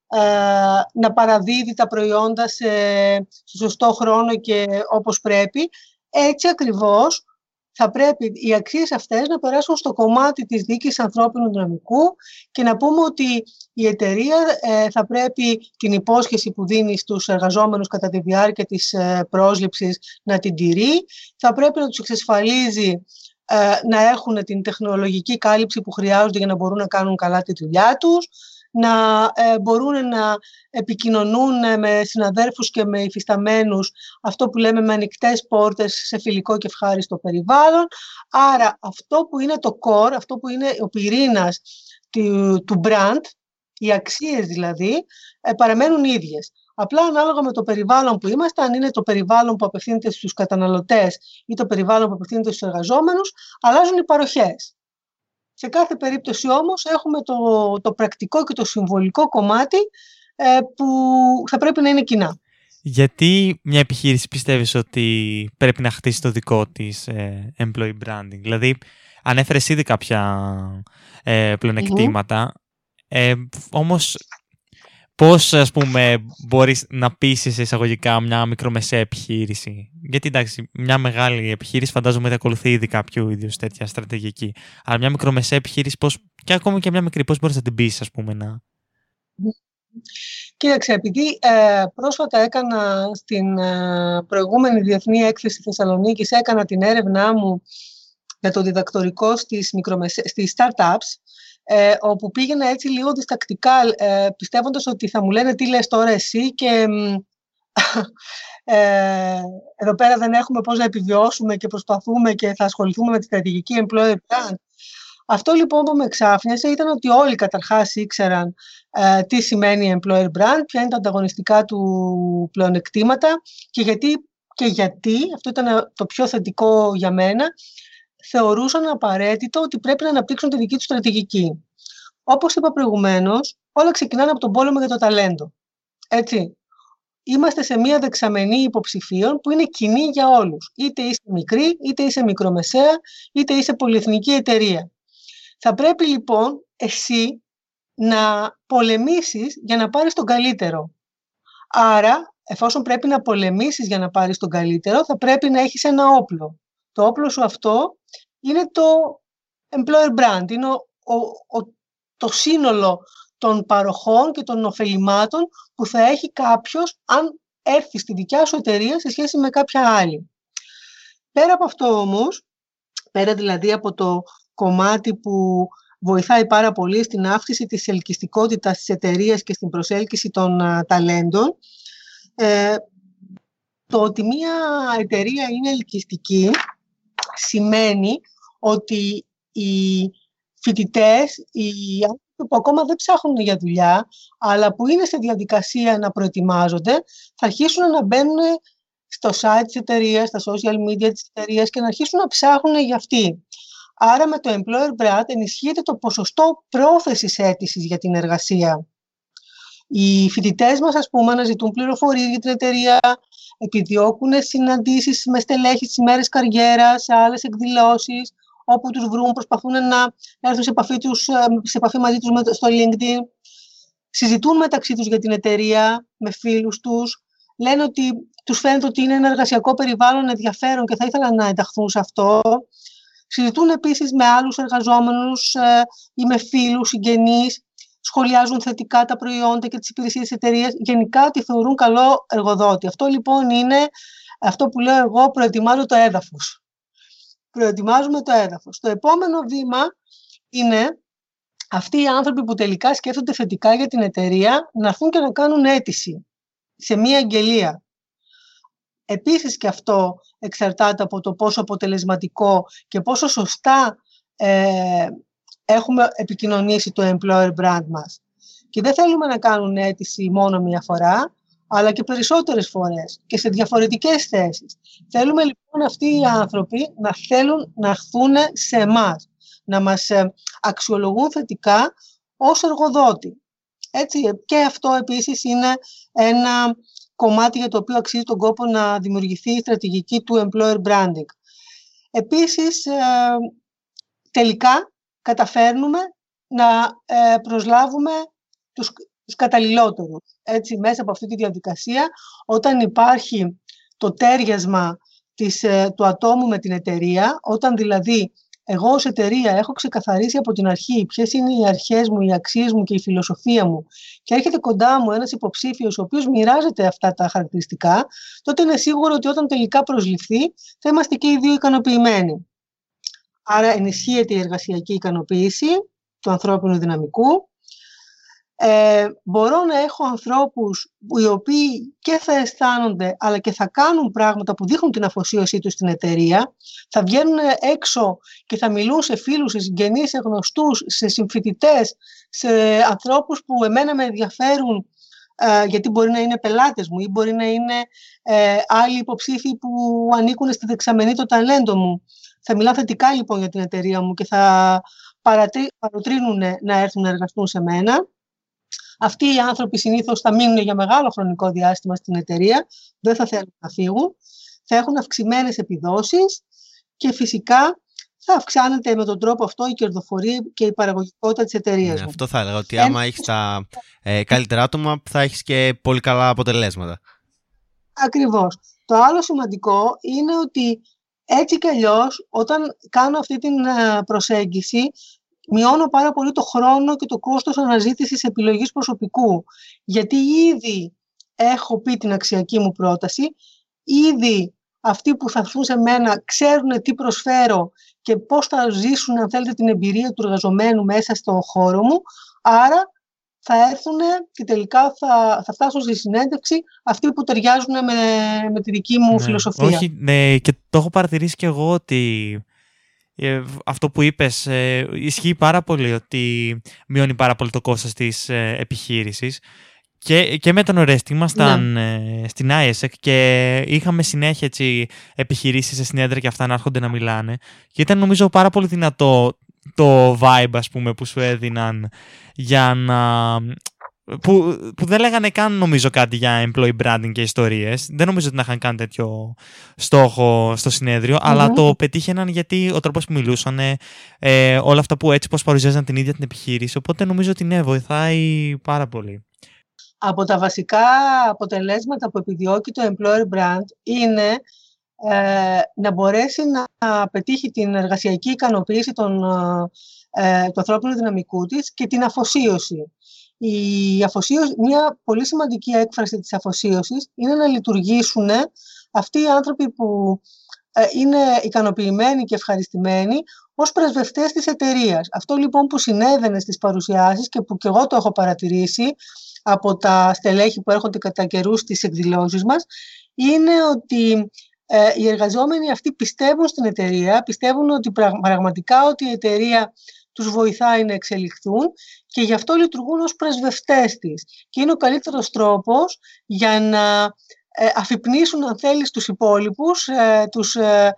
ε, να παραδίδει τα προϊόντα σε, σε σωστό χρόνο και όπως πρέπει. Έτσι ακριβώς θα πρέπει οι αξίες αυτές να περάσουν στο κομμάτι της δίκης ανθρώπινου δυναμικού και να πούμε ότι η εταιρεία ε, θα πρέπει την υπόσχεση που δίνει στους εργαζόμενους κατά τη διάρκεια της ε, πρόσληψης να την τηρεί, θα πρέπει να τους εξασφαλίζει ε, να έχουν την τεχνολογική κάλυψη που χρειάζονται για να μπορούν να κάνουν καλά τη δουλειά τους, να ε, μπορούν να επικοινωνούν με συναδέρφους και με υφισταμένους αυτό που λέμε με ανοιχτές πόρτες σε φιλικό και ευχάριστο περιβάλλον. Άρα αυτό που είναι το core, αυτό που είναι ο πυρήνας του, του brand, οι αξίες δηλαδή, ε, παραμένουν ίδιες. Απλά ανάλογα με το περιβάλλον που είμαστε, αν είναι το περιβάλλον που απευθύνεται στους καταναλωτές ή το περιβάλλον που απευθύνεται στους εργαζόμενους, αλλάζουν οι παροχές. Σε κάθε περίπτωση όμως έχουμε το, το πρακτικό και το συμβολικό κομμάτι ε, που θα πρέπει να είναι κοινά. Γιατί μια επιχείρηση πιστεύεις ότι πρέπει να χτίσει το δικό της ε, employee branding; Δηλαδή, ανέφερες ήδη κάποια ε, πλεονεκτήματα, ε, όμως πώς ας πούμε μπορείς να πείσει εισαγωγικά μια μικρομεσαία επιχείρηση; Γιατί εντάξει, μια μεγάλη επιχείρηση φαντάζομαι ότι ακολουθεί ήδη κάποιο ίδιο τέτοια στρατηγική. Αλλά μια μικρομεσαία επιχείρηση πώς, και ακόμη και μια μικρή, πώς μπορείς να την πείσει ας πούμε να... Κοίταξε, επειδή ε, πρόσφατα έκανα στην ε, προηγούμενη Διεθνή Έκθεση Θεσσαλονίκης, έκανα την έρευνά μου για το διδακτορικό στις, μικρομεσαίες, στις startups, ε, όπου πήγαινα έτσι λίγο διστακτικά, ε, πιστεύοντας ότι θα μου λένε τι λες τώρα εσύ και ε, εδώ πέρα δεν έχουμε πώς να επιβιώσουμε και προσπαθούμε και θα ασχοληθούμε με τη στρατηγική employer plan. Αυτό λοιπόν που με εξάφνιασε ήταν ότι όλοι καταρχάς ήξεραν ε, τι σημαίνει employer brand, ποια είναι τα ανταγωνιστικά του πλεονεκτήματα και γιατί, και γιατί, αυτό ήταν το πιο θετικό για μένα, θεωρούσαν απαραίτητο ότι πρέπει να αναπτύξουν τη δική τους στρατηγική. Όπως είπα προηγουμένως, όλα ξεκινάνε από τον πόλεμο για το ταλέντο. Έτσι. Είμαστε σε μία δεξαμενή υποψηφίων που είναι κοινή για όλους. Είτε είσαι μικρή, είτε είσαι μικρομεσαία, είτε είσαι πολυεθνική εταιρεία. Θα πρέπει λοιπόν εσύ να πολεμήσεις για να πάρεις τον καλύτερο. Άρα, εφόσον πρέπει να πολεμήσεις για να πάρεις τον καλύτερο, θα πρέπει να έχεις ένα όπλο. Το όπλο σου αυτό είναι το employer brand, είναι ο, το σύνολο των παροχών και των ωφελημάτων που θα έχει κάποιος αν έρθει στη δικιά σου εταιρεία σε σχέση με κάποια άλλη. Πέρα από αυτό όμως, πέρα δηλαδή από το κομμάτι που βοηθάει πάρα πολύ στην αύξηση της ελκυστικότητας της εταιρείας και στην προσέλκυση των ταλέντων, ε, το ότι μια εταιρεία είναι ελκυστική σημαίνει ότι οι φοιτητές, οι άνθρωποι που ακόμα δεν ψάχνουν για δουλειά, αλλά που είναι σε διαδικασία να προετοιμάζονται, θα αρχίσουν να μπαίνουν στο site της εταιρείας, στα social media της εταιρείας και να αρχίσουν να ψάχνουν για αυτή. Άρα με το Employer Brand ενισχύεται το ποσοστό πρόθεσης αίτησης για την εργασία. Οι φοιτητές μας, ας πούμε, αναζητούν πληροφορίες για την εταιρεία, επιδιώκουν συναντήσεις με στελέχη στις ημέρες καριέρας, σε άλλες εκδηλώσεις, όπου τους βρουν, προσπαθούν να έρθουν σε επαφή, τους, ε, σε επαφή μαζί τους στο LinkedIn, συζητούν μεταξύ τους για την εταιρεία, με φίλους τους, λένε ότι τους φαίνεται ότι είναι ένα εργασιακό περιβάλλον ενδιαφέρον και θα ήθελαν να ενταχθούν σε αυτό. Συζητούν επίσης με άλλους εργαζόμενους ε, ή με φίλους, συγγενείς, σχολιάζουν θετικά τα προϊόντα και τις υπηρεσίες της εταιρείας, γενικά τη θεωρούν καλό εργοδότη. Αυτό λοιπόν είναι αυτό που λέω εγώ, προετοιμάζω το έδαφος προετοιμάζουμε το έδαφος. Το επόμενο βήμα είναι αυτοί οι άνθρωποι που τελικά σκέφτονται θετικά για την εταιρεία να έρθουν και να κάνουν αίτηση σε μία αγγελία. Επίσης και αυτό εξαρτάται από το πόσο αποτελεσματικό και πόσο σωστά ε, έχουμε επικοινωνήσει το employer brand μας. Και δεν θέλουμε να κάνουν αίτηση μόνο μία φορά, αλλά και περισσότερες φορές και σε διαφορετικές θέσεις. Θέλουμε λοιπόν αυτοί οι άνθρωποι να θέλουν να έρθουν σε εμάς, να μας ε, αξιολογούν θετικά ως εργοδότη. Έτσι, και αυτό επίσης είναι ένα κομμάτι για το οποίο αξίζει τον κόπο να δημιουργηθεί η στρατηγική του employer branding. Επίσης, ε, τελικά καταφέρνουμε να ε, προσλάβουμε τους, τους καταλληλότερους. Έτσι, μέσα από αυτή τη διαδικασία, όταν υπάρχει το τέριασμα της, ε, του ατόμου με την εταιρεία, όταν δηλαδή εγώ ως εταιρεία έχω ξεκαθαρίσει από την αρχή ποιες είναι οι αρχές μου, οι αξίες μου και η φιλοσοφία μου και έρχεται κοντά μου ένας υποψήφιος ο οποίος μοιράζεται αυτά τα χαρακτηριστικά, τότε είναι σίγουρο ότι όταν τελικά προσληφθεί θα είμαστε και οι δύο ικανοποιημένοι. Άρα ενισχύεται η εργασιακή ικανοποίηση του ανθρώπινου δυναμικού ε, μπορώ να έχω ανθρώπους οι οποίοι και θα αισθάνονται αλλά και θα κάνουν πράγματα που δείχνουν την αφοσίωσή τους στην εταιρεία, θα βγαίνουν έξω και θα μιλούν σε φίλους, σε συγγενείς, σε γνωστούς, σε συμφοιτητές, σε ανθρώπους που εμένα με ενδιαφέρουν ε, γιατί μπορεί να είναι πελάτες μου ή μπορεί να είναι ε, άλλοι υποψήφοι που ανήκουν στη δεξαμενή το ταλέντο μου. Θα μιλάω θετικά λοιπόν για την εταιρεία μου και θα παροτρύνουν να έρθουν να εργαστούν σε μένα. Αυτοί οι άνθρωποι συνήθως θα μείνουν για μεγάλο χρονικό διάστημα στην εταιρεία, δεν θα θέλουν να φύγουν, θα έχουν αυξημένες επιδόσεις και φυσικά θα αυξάνεται με τον τρόπο αυτό η κερδοφορία και η παραγωγικότητα της εταιρείας. Ναι, αυτό θα έλεγα. Ότι άμα έχεις τα ε, καλύτερα άτομα, θα έχεις και πολύ καλά αποτελέσματα. Ακριβώς. Το άλλο σημαντικό είναι ότι έτσι κι αλλιώς, όταν κάνω αυτή την ε, προσέγγιση, μειώνω πάρα πολύ το χρόνο και το κόστος αναζήτησης επιλογής προσωπικού. Γιατί ήδη έχω πει την αξιακή μου πρόταση, ήδη αυτοί που θα έρθουν σε μένα ξέρουν τι προσφέρω και πώς θα ζήσουν, αν θέλετε, την εμπειρία του εργαζομένου μέσα στο χώρο μου. Άρα θα έρθουν και τελικά θα, θα φτάσουν στη συνέντευξη αυτοί που ταιριάζουν με, με τη δική μου ναι. φιλοσοφία. Όχι, ναι, και το έχω παρατηρήσει και εγώ ότι ε, αυτό που είπες ε, ισχύει πάρα πολύ ότι μειώνει πάρα πολύ το κόστος της ε, επιχείρησης και, και με τον Ορέστη ήμασταν ναι. στην ISEC και είχαμε συνέχεια έτσι, επιχειρήσεις σε συνέδρια και αυτά να έρχονται να μιλάνε και ήταν νομίζω πάρα πολύ δυνατό το vibe ας πούμε που σου έδιναν για να που, που δεν λέγανε καν νομίζω κάτι για employee branding και ιστορίες. Δεν νομίζω ότι να είχαν κάνει τέτοιο στόχο στο συνεδριο αλλά το πετύχαιναν γιατί ο τρόπος που μιλούσαν, ε, όλα αυτά που έτσι πώς παρουσιάζαν την ίδια την επιχείρηση. Οπότε νομίζω ότι ναι, βοηθάει πάρα πολύ. Από τα βασικά αποτελέσματα που επιδιώκει το employer brand είναι ε, να μπορέσει να πετύχει την εργασιακή ικανοποίηση των, ε, του ανθρώπινου δυναμικού της και την αφοσίωση. Η αφοσίωση, μια πολύ σημαντική έκφραση της αφοσίωσης είναι να λειτουργήσουν αυτοί οι άνθρωποι που ε, είναι ικανοποιημένοι και ευχαριστημένοι ως πρεσβευτές της εταιρείας. Αυτό λοιπόν που συνέβαινε στις παρουσιάσεις και που και εγώ το έχω παρατηρήσει από τα στελέχη που έρχονται κατά καιρούς στις εκδηλώσεις μας, είναι ότι ε, οι εργαζόμενοι αυτοί πιστεύουν στην εταιρεία, πιστεύουν ότι πραγματικά ότι η εταιρεία τους βοηθάει να εξελιχθούν και γι' αυτό λειτουργούν ως πρεσβευτές της. Και είναι ο καλύτερος τρόπος για να ε, αφυπνίσουν, αν θέλεις, τους υπόλοιπους, ε, τους ε,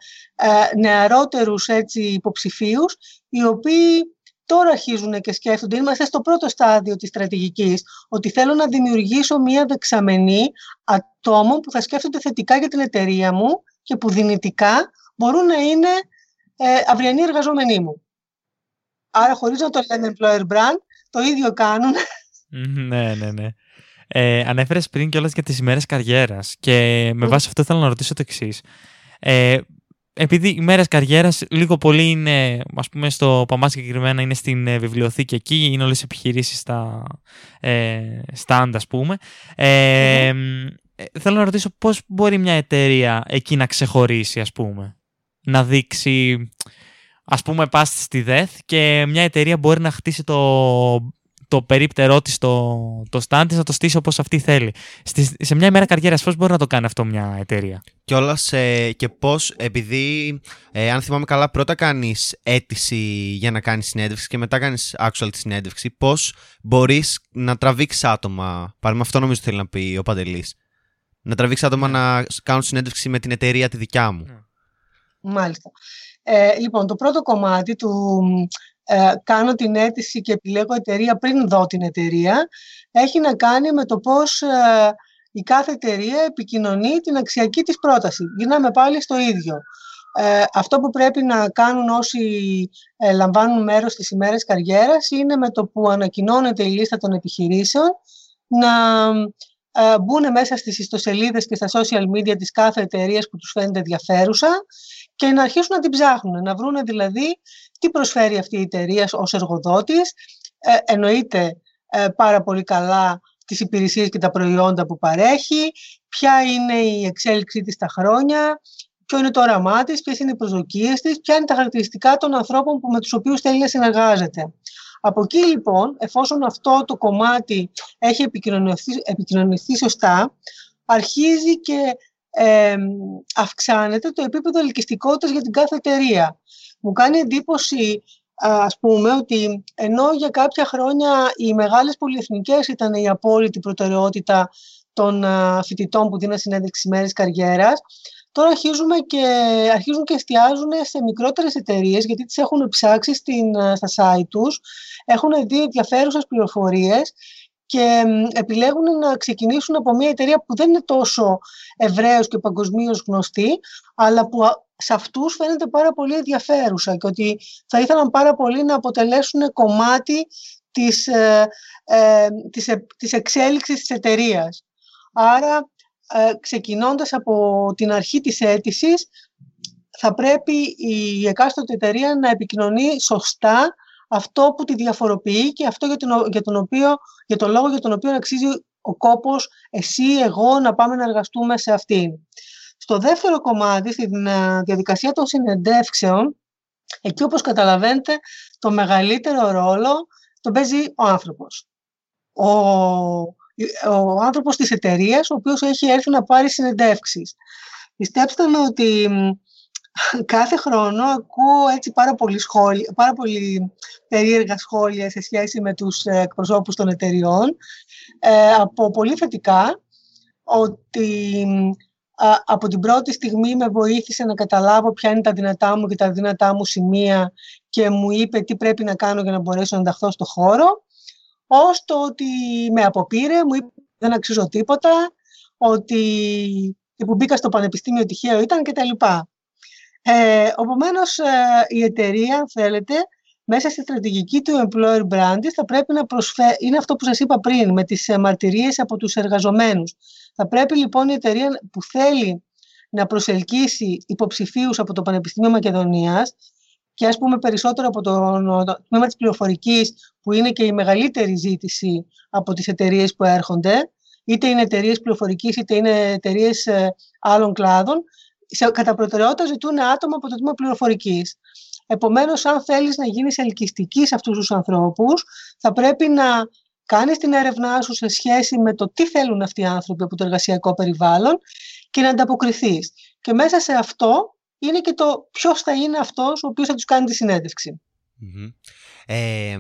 νεαρότερους έτσι, υποψηφίους, οι οποίοι τώρα αρχίζουν και σκέφτονται, είμαστε στο πρώτο στάδιο της στρατηγικής, ότι θέλω να δημιουργήσω μία δεξαμενή ατόμων που θα σκέφτονται θετικά για την εταιρεία μου και που δυνητικά μπορούν να είναι ε, αυριανοί εργαζόμενοι μου. Άρα χωρίς να το λένε employer brand, το ίδιο κάνουν. ναι, ναι, ναι. Ε, ανέφερες πριν κιόλας για τις ημέρες καριέρας και με βάση αυτό θέλω να ρωτήσω το εξής. Ε, επειδή οι μέρες καριέρας λίγο πολύ είναι, ας πούμε στο Παμάς συγκεκριμένα είναι στην ε, βιβλιοθήκη εκεί, είναι όλες οι επιχειρήσεις στα ε, stand ας πούμε. Ε, ε, θέλω να ρωτήσω πώς μπορεί μια εταιρεία εκεί να ξεχωρίσει ας πούμε, να δείξει ας πούμε πας στη ΔΕΘ και μια εταιρεία μπορεί να χτίσει το, το περίπτερό της, το, το stand της, να το στήσει όπως αυτή θέλει. Στη, σε μια ημέρα καριέρας πώς μπορεί να το κάνει αυτό μια εταιρεία; Και όλα σε, και πώς, επειδή ε, αν θυμάμαι καλά πρώτα κάνεις αίτηση για να κάνεις συνέντευξη και μετά κάνεις actual της συνέντευξη, πώς μπορείς να τραβήξεις άτομα, παράδειγμα αυτό νομίζω θέλει να πει ο Παντελής, να τραβήξεις άτομα ναι. να κάνουν συνέντευξη με την εταιρεία τη δικιά μου. Μάλιστα. Ε, λοιπόν, το πρώτο κομμάτι του ε, κάνω την αίτηση και επιλέγω εταιρεία πριν δω την εταιρεία, έχει να κάνει με το πώς ε, η κάθε εταιρεία επικοινωνεί την αξιακή της πρόταση. Γίναμε πάλι στο ίδιο. Ε, αυτό που πρέπει να κάνουν όσοι ε, λαμβάνουν μέρος στις ημέρες καριέρας είναι με το που ανακοινώνεται η λίστα των επιχειρήσεων να ε, μπουν μέσα στις ιστοσελίδες και στα social media της κάθε εταιρείας που τους φαίνεται ενδιαφέρουσα και να αρχίσουν να την ψάχνουν, να βρουν δηλαδή τι προσφέρει αυτή η εταιρεία ως εργοδότης. Ε, εννοείται ε, πάρα πολύ καλά τις υπηρεσίες και τα προϊόντα που παρέχει, ποια είναι η εξέλιξή της τα χρόνια, ποιο είναι το όραμά της, ποιες είναι οι προσδοκίες της, ποια είναι τα χαρακτηριστικά των ανθρώπων που, με τους οποίους θέλει να συνεργάζεται. Από εκεί λοιπόν, εφόσον αυτό το κομμάτι έχει επικοινωνηθεί, επικοινωνηθεί σωστά, αρχίζει και ε, αυξάνεται το επίπεδο ελκυστικότητας για την κάθε εταιρεία. Μου κάνει εντύπωση, ας πούμε, ότι ενώ για κάποια χρόνια οι μεγάλες πολυεθνικές ήταν η απόλυτη προτεραιότητα των φοιτητών που δίνουν συνέντευξη μέρες καριέρας, Τώρα αρχίζουμε και, αρχίζουν και εστιάζουν σε μικρότερες εταιρείες γιατί τις έχουν ψάξει στην, στα site τους, έχουν δει ενδιαφέρουσες πληροφορίες και επιλέγουν να ξεκινήσουν από μια εταιρεία που δεν είναι τόσο ευρέως και παγκοσμίως γνωστή, αλλά που σε αυτούς φαίνεται πάρα πολύ ενδιαφέρουσα και ότι θα ήθελαν πάρα πολύ να αποτελέσουν κομμάτι της, ε, ε, της, ε, της εξέλιξης της εταιρείας. Άρα ε, ξεκινώντας από την αρχή της αίτησης, θα πρέπει η εκάστοτε εταιρεία να επικοινωνεί σωστά αυτό που τη διαφοροποιεί και αυτό για τον, για τον, οποίο, για τον λόγο για τον οποίο αξίζει ο κόπος εσύ, εγώ να πάμε να εργαστούμε σε αυτήν. Στο δεύτερο κομμάτι, στην ε, διαδικασία των συνεντεύξεων, εκεί όπως καταλαβαίνετε, το μεγαλύτερο ρόλο τον παίζει ο άνθρωπος. Ο, ο άνθρωπος της εταιρείας, ο οποίος έχει έρθει να πάρει συνεντεύξεις. Πιστέψτε με ότι κάθε χρόνο ακούω έτσι πάρα πολύ, σχόλια, πάρα πολύ περίεργα σχόλια σε σχέση με τους εκπροσώπους των εταιριών ε, από πολύ θετικά ότι από την πρώτη στιγμή με βοήθησε να καταλάβω ποια είναι τα δυνατά μου και τα δυνατά μου σημεία και μου είπε τι πρέπει να κάνω για να μπορέσω να ενταχθώ στο χώρο ως το ότι με αποπήρε, μου είπε δεν αξίζω τίποτα, ότι που μπήκα στο πανεπιστήμιο τυχαίο ήταν κτλ. Ε, Οπομένω, ε, η εταιρεία, αν θέλετε, μέσα στη στρατηγική του employer brand θα πρέπει να προσφέρει, είναι αυτό που σας είπα πριν, με τις ε, μαρτυρίες από τους εργαζομένους. Θα πρέπει λοιπόν η εταιρεία που θέλει να προσελκύσει υποψηφίους από το Πανεπιστήμιο Μακεδονίας και ας πούμε περισσότερο από το, το τμήμα της πληροφορικής που είναι και η μεγαλύτερη ζήτηση από τις εταιρείες που έρχονται, είτε είναι εταιρείες πληροφορικής είτε είναι εταιρείες ε, άλλων κλάδων, σε, κατά προτεραιότητα ζητούν άτομα από το τμήμα πληροφορικής. Επομένως, αν θέλεις να γίνεις ελκυστική σε αυτούς τους ανθρώπους, θα πρέπει να κάνεις την έρευνά σου σε σχέση με το τι θέλουν αυτοί οι άνθρωποι από το εργασιακό περιβάλλον και να ανταποκριθείς. Και μέσα σε αυτό είναι και το ποιος θα είναι αυτός ο οποίος θα τους κάνει τη συνεντευξη Ε,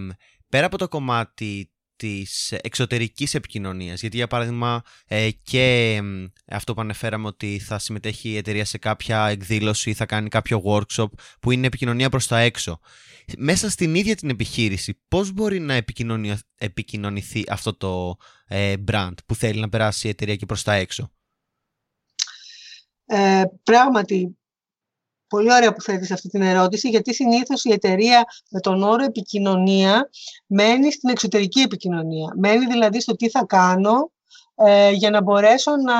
πέρα από το κομμάτι της εξωτερικής επικοινωνίας, γιατί για παράδειγμα ε, και αυτό που αναφέραμε ότι θα συμμετέχει η εταιρεία σε κάποια εκδήλωση, θα κάνει κάποιο workshop που είναι επικοινωνία προς τα έξω. Μέσα στην ίδια την επιχείρηση, πώς μπορεί να επικοινωνηθεί αυτό το ε, brand που θέλει να περάσει η εταιρεία και προς τα έξω; Ε, πράγματι, Πολύ ωραία που θέτεις αυτή την ερώτηση, γιατί συνήθως η εταιρεία με τον όρο επικοινωνία μένει στην εξωτερική επικοινωνία. Μένει δηλαδή στο τι θα κάνω ε, για να μπορέσω να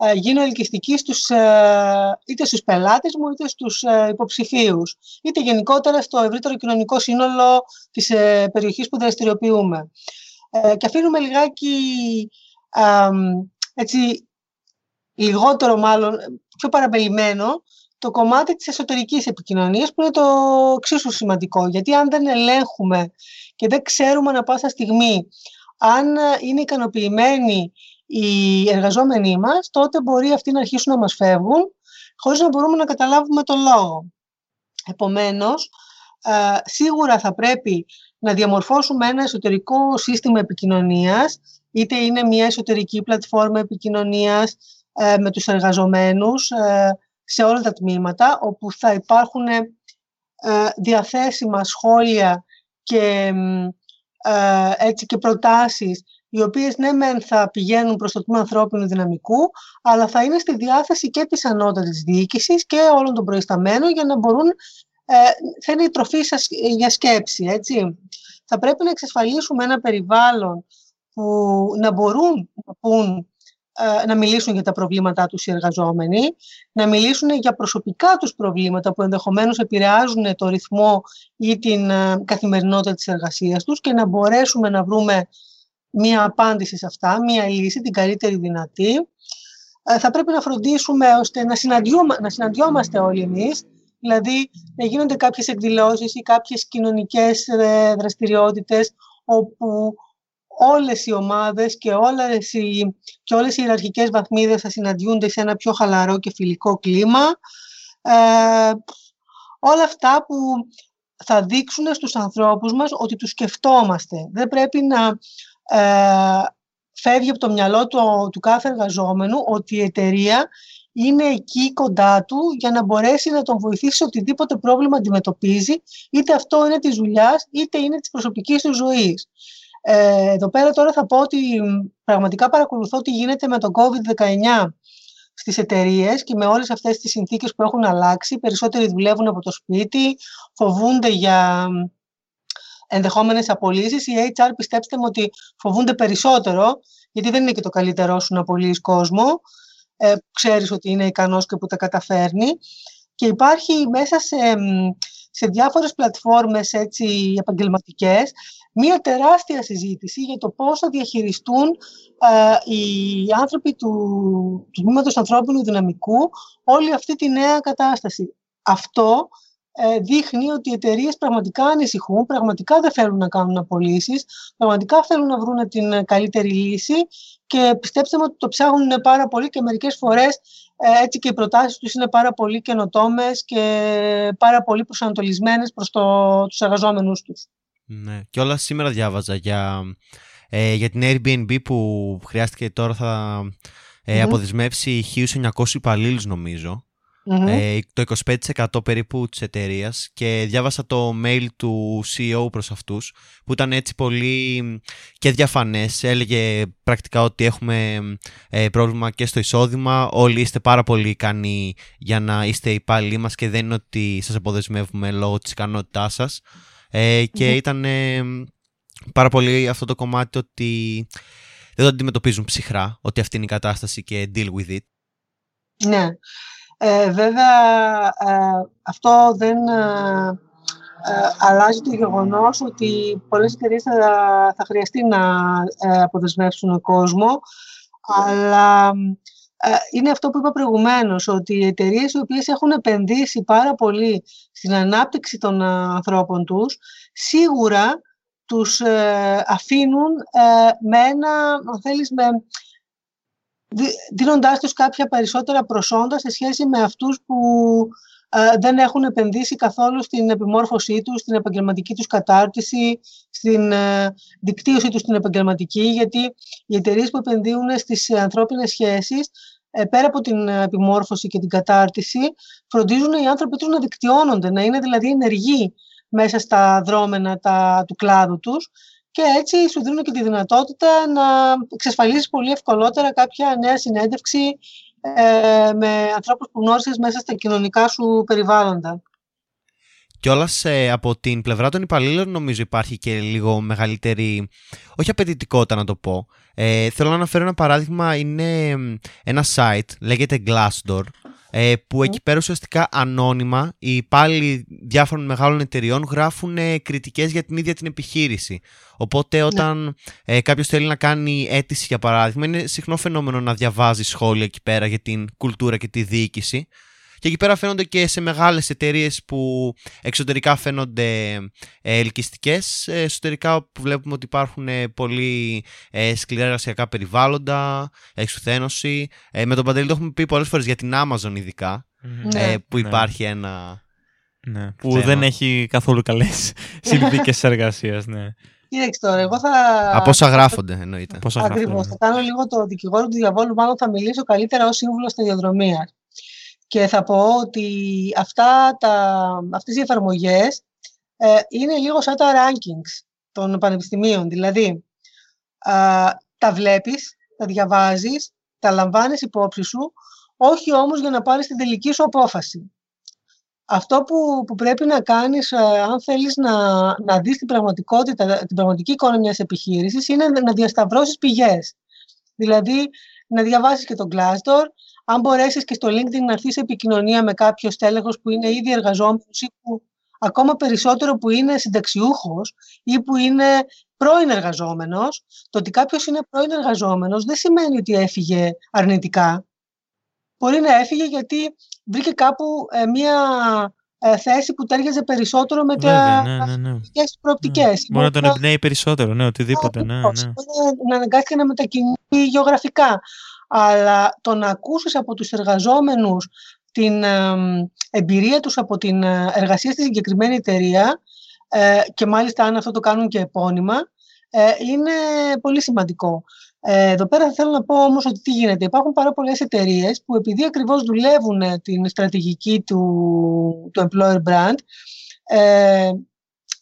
ε, γίνω ελκυστική στους, ε, είτε στους πελάτες μου είτε στους ε, υποψηφίους, είτε γενικότερα στο ευρύτερο κοινωνικό σύνολο της ε, περιοχής που δραστηριοποιούμε. και αφήνουμε λιγάκι έτσι, λιγότερο μάλλον, πιο παραπελημένο, το κομμάτι της εσωτερικής επικοινωνίας που είναι το εξίσου σημαντικό. Γιατί αν δεν ελέγχουμε και δεν ξέρουμε ανα πάσα στιγμή αν είναι ικανοποιημένοι οι εργαζόμενοι μας, τότε μπορεί αυτοί να αρχίσουν να μας φεύγουν χωρίς να μπορούμε να καταλάβουμε τον λόγο. Επομένως, σίγουρα θα πρέπει να διαμορφώσουμε ένα εσωτερικό σύστημα επικοινωνίας, είτε είναι μια εσωτερική πλατφόρμα επικοινωνίας ε, με τους εργαζομένους, ε, σε όλα τα τμήματα, όπου θα υπάρχουν ε, διαθέσιμα σχόλια και, ε, έτσι και προτάσεις οι οποίες ναι μεν θα πηγαίνουν προς το τμήμα ανθρώπινου δυναμικού, αλλά θα είναι στη διάθεση και της ανώτατης διοίκησης και όλων των προϊσταμένων για να μπορούν, ε, θα είναι η τροφή σας για σκέψη, έτσι. Θα πρέπει να εξασφαλίσουμε ένα περιβάλλον που να μπορούν να πούν ε, να μιλήσουν για τα προβλήματά τους οι εργαζόμενοι, να μιλήσουν για προσωπικά τους προβλήματα που ενδεχομένως επηρεάζουν το ρυθμό ή την ε, καθημερινότητα της εργασίας τους και να μπορέσουμε να βρούμε μία απάντηση σε αυτά, μία λύση, την καλύτερη δυνατή. Ε, θα πρέπει να φροντίσουμε ώστε να, να συναντιόμαστε όλοι εμείς, δηλαδή να γίνονται κάποιες εκδηλώσεις ή κάποιες κοινωνικές δραστηριότητες όπου όλες οι ομάδες και όλες οι, και όλες οι ιεραρχικές βαθμίδες θα συναντιούνται σε ένα πιο χαλαρό και φιλικό κλίμα. Ε, όλα αυτά που θα δείξουν στους ανθρώπους μας ότι τους σκεφτόμαστε. Δεν πρέπει να ε, φεύγει από το μυαλό του, του κάθε εργαζόμενου ότι η εταιρεία είναι εκεί κοντά του για να μπορέσει να τον βοηθήσει σε οτιδήποτε πρόβλημα αντιμετωπίζει, είτε αυτό είναι της δουλειάς, είτε είναι της προσωπικής του ζωής. Ε, εδώ πέρα τώρα θα πω ότι πραγματικά παρακολουθώ τι γίνεται με το COVID-19 στις εταιρείες και με όλες αυτές τις συνθήκες που έχουν αλλάξει. Περισσότεροι δουλεύουν από το σπίτι, φοβούνται για ενδεχόμενες απολύσεις. Οι HR πιστέψτε μου ότι φοβούνται περισσότερο, γιατί δεν είναι και το καλύτερό σου να απολύεις κόσμο. Ε, ξέρεις ότι είναι ικανός και που τα καταφέρνει. Και υπάρχει μέσα σε, σε διάφορες πλατφόρμες έτσι, επαγγελματικές μία τεράστια συζήτηση για το πώς θα διαχειριστούν ε, οι άνθρωποι του, του Τμήματος Ανθρώπινου Δυναμικού όλη αυτή τη νέα κατάσταση. Αυτό ε, δείχνει ότι οι εταιρείες πραγματικά ανησυχούν, πραγματικά δεν θέλουν να κάνουν απολύσεις, πραγματικά θέλουν να βρουν την καλύτερη λύση και πιστέψτε μου ότι το ψάχνουν πάρα πολύ και μερικές φορές ε, έτσι και οι προτάσεις τους είναι πάρα πολύ καινοτόμες και πάρα πολύ προσανατολισμένες προς το, τους εργαζόμενους τους. Ναι. Και όλα σήμερα διάβαζα για, ε, για την Airbnb που χρειάστηκε τώρα θα ε, αποδεσμεύσει 1.900 υπαλλήλους νομίζω. Ε, το 25% περίπου της εταιρείας. Και διάβασα το mail του CEO προς αυτούς που ήταν έτσι πολύ και διαφανές. Έλεγε πρακτικά ότι έχουμε ε, πρόβλημα και στο εισόδημα. Όλοι είστε πάρα πολύ ικανοί για να είστε υπάλληλοι μας και δεν είναι ότι σας αποδεσμεύουμε λόγω της ικανότητάς σας ε, και ήταν πάρα πολύ αυτό το κομμάτι ότι δεν το αντιμετωπίζουν ψυχρά, ότι αυτή είναι η κατάσταση και deal with it. Ναι. Ε, βέβαια, ε, αυτό δεν ε, αλλάζει το γεγονός ότι πολλές εταιρείες θα, θα χρειαστεί να αποδεσμεύσουν κόσμο, αλλά είναι αυτό που είπα προηγουμένως, ότι οι εταιρείες οι οποίες έχουν επενδύσει πάρα πολύ στην ανάπτυξη των ανθρώπων τους, σίγουρα τους αφήνουν με ένα, αν θέλεις, με, δίνοντάς τους κάποια περισσότερα προσόντα σε σχέση με αυτούς που δεν έχουν επενδύσει καθόλου στην επιμόρφωσή τους, στην επαγγελματική τους κατάρτιση, στην δικτύωση τους στην επαγγελματική, γιατί οι εταιρείες που επενδύουν στις ανθρώπινες σχέσεις, ε, πέρα από την επιμόρφωση και την κατάρτιση, φροντίζουν οι άνθρωποι τους να δικτυώνονται, να είναι δηλαδή ενεργοί μέσα στα δρόμενα τα, του κλάδου τους και έτσι σου δίνουν και τη δυνατότητα να εξασφαλίσεις πολύ ευκολότερα κάποια νέα συνέντευξη ε, με ανθρώπους που γνώρισες μέσα στα κοινωνικά σου περιβάλλοντα. Και όλα από την πλευρά των υπαλλήλων νομίζω υπάρχει και λίγο μεγαλύτερη, όχι απαιτητικότητα να το πω. Ε, θέλω να αναφέρω ένα παράδειγμα, είναι ένα site, λέγεται Glassdoor, ε, που εκεί πέρα ουσιαστικά ανώνυμα οι υπάλληλοι διάφορων μεγάλων εταιριών γράφουν ε, κριτικές για την ίδια την επιχείρηση. Οπότε ναι. όταν ε, κάποιος θέλει να κάνει αίτηση για παράδειγμα είναι συχνό φαινόμενο να διαβάζει σχόλια εκεί πέρα για την κουλτούρα και τη διοίκηση και εκεί πέρα φαίνονται και σε μεγάλες εταιρείες που εξωτερικά φαίνονται ε, ελκυστικές, ε, εσωτερικά που βλέπουμε ότι υπάρχουν ε, πολύ σκληρά εργασιακά περιβάλλοντα, εξουθένωση. Με τον Παντελή το έχουμε πει πολλές φορές για την Amazon ειδικά, ναι. που ναι. υπάρχει ένα... Ναι, που δεν έχει καθόλου καλές συνθήκες εργασίας, ναι. Κοίταξε τώρα, εγώ θα. Από όσα γράφονται, εννοείται. Ακριβώς. Θα κάνω λίγο το δικηγόρο του διαβόλου, μάλλον θα μιλήσω καλύτερα ως σύμβουλος και θα πω ότι αυτά τα, αυτές οι εφαρμογές ε, είναι λίγο σαν τα rankings των πανεπιστημίων. Δηλαδή, τα βλέπεις, τα διαβάζεις, τα λαμβάνεις υπόψη σου, όχι όμως για να πάρεις την τελική σου απόφαση. Αυτό που, που πρέπει να κάνεις, ε, αν θέλεις να, να δεις την πραγματικότητα, την πραγματική εικόνα μιας επιχείρησης, είναι να διασταυρώσεις πηγές. Δηλαδή, να διαβάσεις και τον Glassdoor, αν μπορέσεις και στο LinkedIn να έρθεις σε επικοινωνία με κάποιο στέλεχος που είναι ήδη εργαζόμενος ή που ακόμα περισσότερο που είναι συνταξιούχος ή που είναι πρώην εργαζόμενος, το ότι κάποιος είναι πρώην εργαζόμενος δεν σημαίνει ότι έφυγε αρνητικά. Μπορεί να έφυγε γιατί βρήκε κάπου ε, μία ε, θέση που τέριαζε περισσότερο με τα ναι, ναι, ναι. προοπτικές. Μπορεί να τον εμπνέει περισσότερο, ναι, οτιδήποτε. Ναι, ναι. να αναγκάστηκε να μετακινεί γεωγραφικά. Αλλά το να ακούσεις από τους εργαζόμενους την εμπειρία τους από την ε, εργασία στη συγκεκριμένη εταιρεία ε, και μάλιστα αν αυτό το κάνουν και επώνυμα, ε, είναι πολύ σημαντικό. Εδώ πέρα θέλω να πω όμως ότι τι γίνεται. Υπάρχουν πάρα πολλές εταιρείες που επειδή ακριβώς δουλεύουν την στρατηγική του, του employer brand,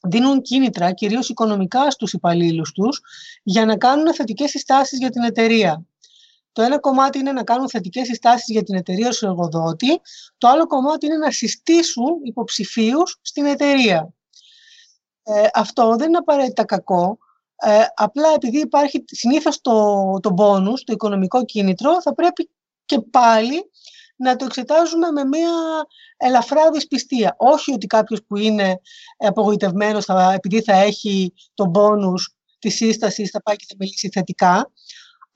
δίνουν κίνητρα, κυρίως οικονομικά στους υπαλλήλους τους, για να κάνουν θετικές συστάσεις για την εταιρεία. Το ένα κομμάτι είναι να κάνουν θετικές συστάσεις για την εταιρεία σου εργοδότη. Το άλλο κομμάτι είναι να συστήσουν υποψηφίους στην εταιρεία. Ε, αυτό δεν είναι απαραίτητα κακό. Ε, απλά επειδή υπάρχει συνήθως το, το bonus, το οικονομικό κίνητρο, θα πρέπει και πάλι να το εξετάζουμε με μια ελαφρά δυσπιστία. Όχι ότι κάποιος που είναι απογοητευμένος θα, επειδή θα έχει το bonus της σύστασης θα πάει και θα μιλήσει θετικά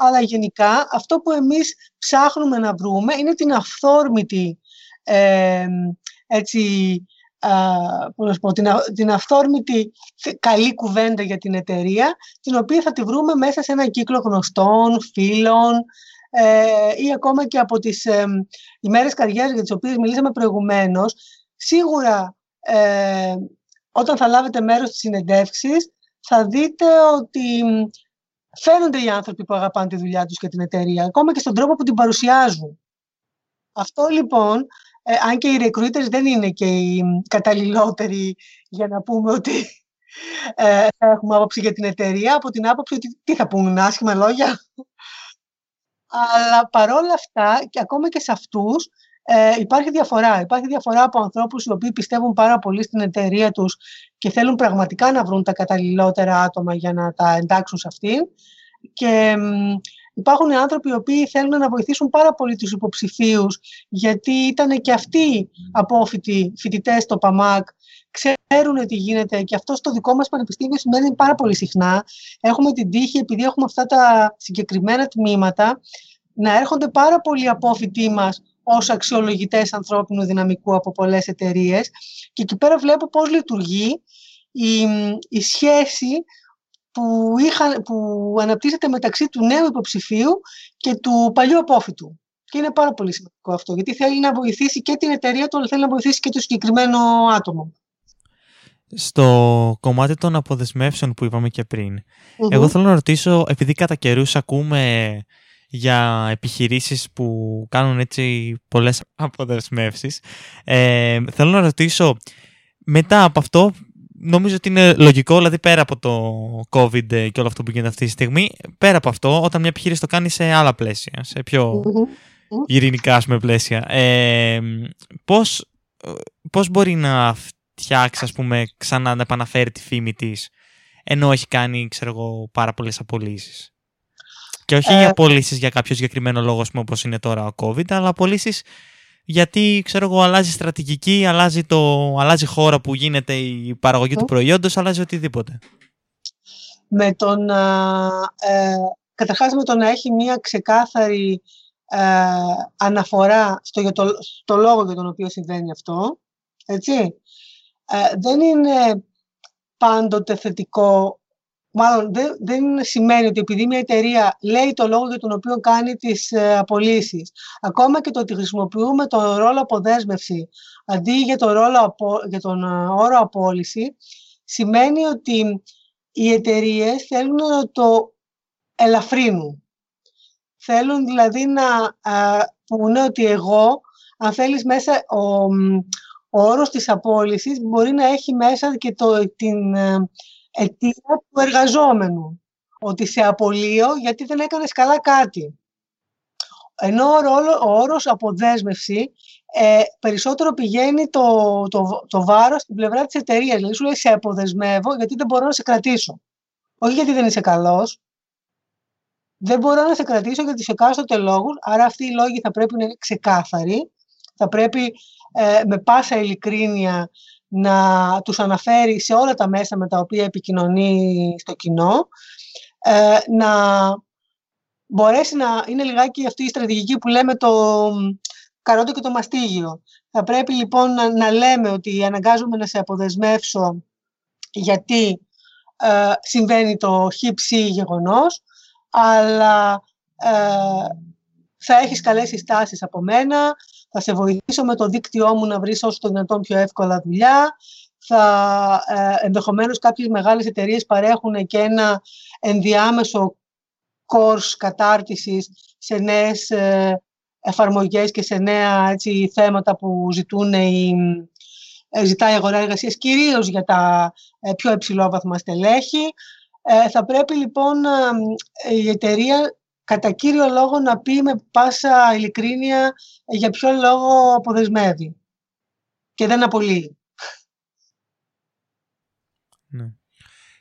αλλά γενικά αυτό που εμείς ψάχνουμε να βρούμε είναι την αυθόρμητη ε, έτσι, πω, την, την αυθόρμητη καλή κουβέντα για την εταιρεία, την οποία θα τη βρούμε μέσα σε ένα κύκλο γνωστών, φίλων ε, ή ακόμα και από τις ε, ημέρες καριέρας για τις οποίες μιλήσαμε προηγουμένως. Σίγουρα ε, όταν θα λάβετε μέρος στις συνεντεύξεις θα δείτε ότι φαίνονται οι άνθρωποι που αγαπάνε τη δουλειά τους και την εταιρεία, ακόμα και στον τρόπο που την παρουσιάζουν. Αυτό λοιπόν, ε, αν και οι recruiters δεν είναι και οι καταλληλότεροι για να πούμε ότι ε, θα έχουμε άποψη για την εταιρεία, από την άποψη ότι τι θα πούμε, άσχημα λόγια. Αλλά παρόλα αυτά, και ακόμα και σε αυτούς, ε, υπάρχει διαφορά. Υπάρχει διαφορά από ανθρώπους οι οποίοι πιστεύουν πάρα πολύ στην εταιρεία τους και θέλουν πραγματικά να βρουν τα καταλληλότερα άτομα για να τα εντάξουν σε αυτήν. Και υπάρχουν άνθρωποι οι οποίοι θέλουν να βοηθήσουν πάρα πολύ τους υποψηφίους γιατί ήταν και αυτοί απόφοιτοι φοιτητές στο ΠΑΜΑΚ ξέρουν τι γίνεται και αυτό στο δικό μας πανεπιστήμιο σημαίνει πάρα πολύ συχνά. Έχουμε την τύχη, επειδή έχουμε αυτά τα συγκεκριμένα τμήματα, να έρχονται πάρα πολλοί απόφοιτοί μας ως αξιολογητές ανθρώπινου δυναμικού από πολλές εταιρείες. και εκεί πέρα βλέπω πώς λειτουργεί η, η σχέση που, είχαν, που αναπτύσσεται μεταξύ του νέου υποψηφίου και του παλιού απόφοιτου. Και είναι πάρα πολύ σημαντικό αυτό, γιατί θέλει να βοηθήσει και την εταιρεία του, αλλά θέλει να βοηθήσει και το συγκεκριμένο άτομο. Στο κομμάτι των αποδεσμεύσεων που είπαμε και πριν, εγώ θέλω να ρωτήσω, επειδή κατά καιρούς ακούμε για επιχειρήσεις που κάνουν έτσι πολλές αποδεσμεύσεις. Ε, θέλω να ρωτήσω, μετά από αυτό, νομίζω ότι είναι λογικό, δηλαδή πέρα από το COVID και όλο αυτό που γίνεται αυτή τη στιγμή, πέρα από αυτό, όταν μια επιχείρηση το κάνει σε άλλα πλαίσια, σε πιο ειρηνικά ας πλαίσια, ε, πώς, πώς μπορεί να φτιάξει, ας πούμε, ξανά να επαναφέρει τη φήμη της, ενώ έχει κάνει, ξέρω εγώ, πάρα πολλές απολύσεις; Και όχι για ε, πωλήσεις για κάποιο συγκεκριμένο λόγο, όπως είναι τώρα ο COVID, αλλά πωλήσεις γιατί ξέρω εγώ, αλλάζει στρατηγική, αλλάζει, το, αλλάζει χώρα που γίνεται η παραγωγή του προϊόντος, αλλάζει οτιδήποτε. Με τον, ε, καταρχάς με το να έχει μία ξεκάθαρη ε, αναφορά στο, για το, στο λόγο για τον οποίο συμβαίνει αυτό, έτσι, ε, δεν είναι πάντοτε θετικό Μάλλον δεν, δεν σημαίνει ότι επειδή μια εταιρεία λέει το λόγο για τον οποίο κάνει τις ε, απολύσεις, ακόμα και το ότι χρησιμοποιούμε τον ρόλο αποδέσμευση αντί για τον, ρόλο, για τον ε, όρο απόλυση, σημαίνει ότι οι εταιρείες θέλουν να το ελαφρύνουν. Θέλουν δηλαδή να ε, πούνε ότι εγώ, αν θέλεις μέσα, ο, ο όρος της απόλυσης μπορεί να έχει μέσα και το, την ε, αιτία του εργαζόμενου. Ότι σε απολύω γιατί δεν έκανες καλά κάτι. Ενώ ο, ο όρος αποδέσμευση ε, περισσότερο πηγαίνει το, το, το βάρος στην πλευρά της εταιρείας. Δηλαδή σου λέει σε αποδεσμεύω γιατί δεν μπορώ να σε κρατήσω. Όχι γιατί δεν είσαι καλός. Δεν μπορώ να σε κρατήσω γιατί σε εκάστοτε λόγους, άρα αυτοί οι λόγοι θα πρέπει να είναι ξεκάθαροι. Θα πρέπει ε, με πάσα ειλικρίνεια να τους αναφέρει σε όλα τα μέσα με τα οποία επικοινωνεί στο κοινό, ε, να μπορέσει να είναι λιγάκι αυτή η στρατηγική που λέμε το καρότο και το μαστίγιο. Θα πρέπει λοιπόν να, λέμε ότι αναγκάζομαι να σε αποδεσμεύσω γιατί ε, συμβαίνει το χύψη γεγονός, αλλά ε, θα έχεις καλές συστάσεις από μένα, θα σε βοηθήσω με το δίκτυό μου να βρεις όσο το δυνατόν πιο εύκολα δουλειά, θα, ε, ενδεχομένως κάποιες μεγάλες εταιρείες παρέχουν και ένα ενδιάμεσο course κατάρτισης σε νέες ε, εφαρμογές και σε νέα έτσι, θέματα που ζητούν οι, ε, ζητάει η αγορά εργασίας, κυρίως για τα ε, πιο υψηλόβαθμα στελέχη. Ε, θα πρέπει λοιπόν η εταιρεία κατά κύριο λόγο να πει με πάσα ειλικρίνεια για ποιο λόγο αποδεσμεύει και δεν απολύει. Ναι.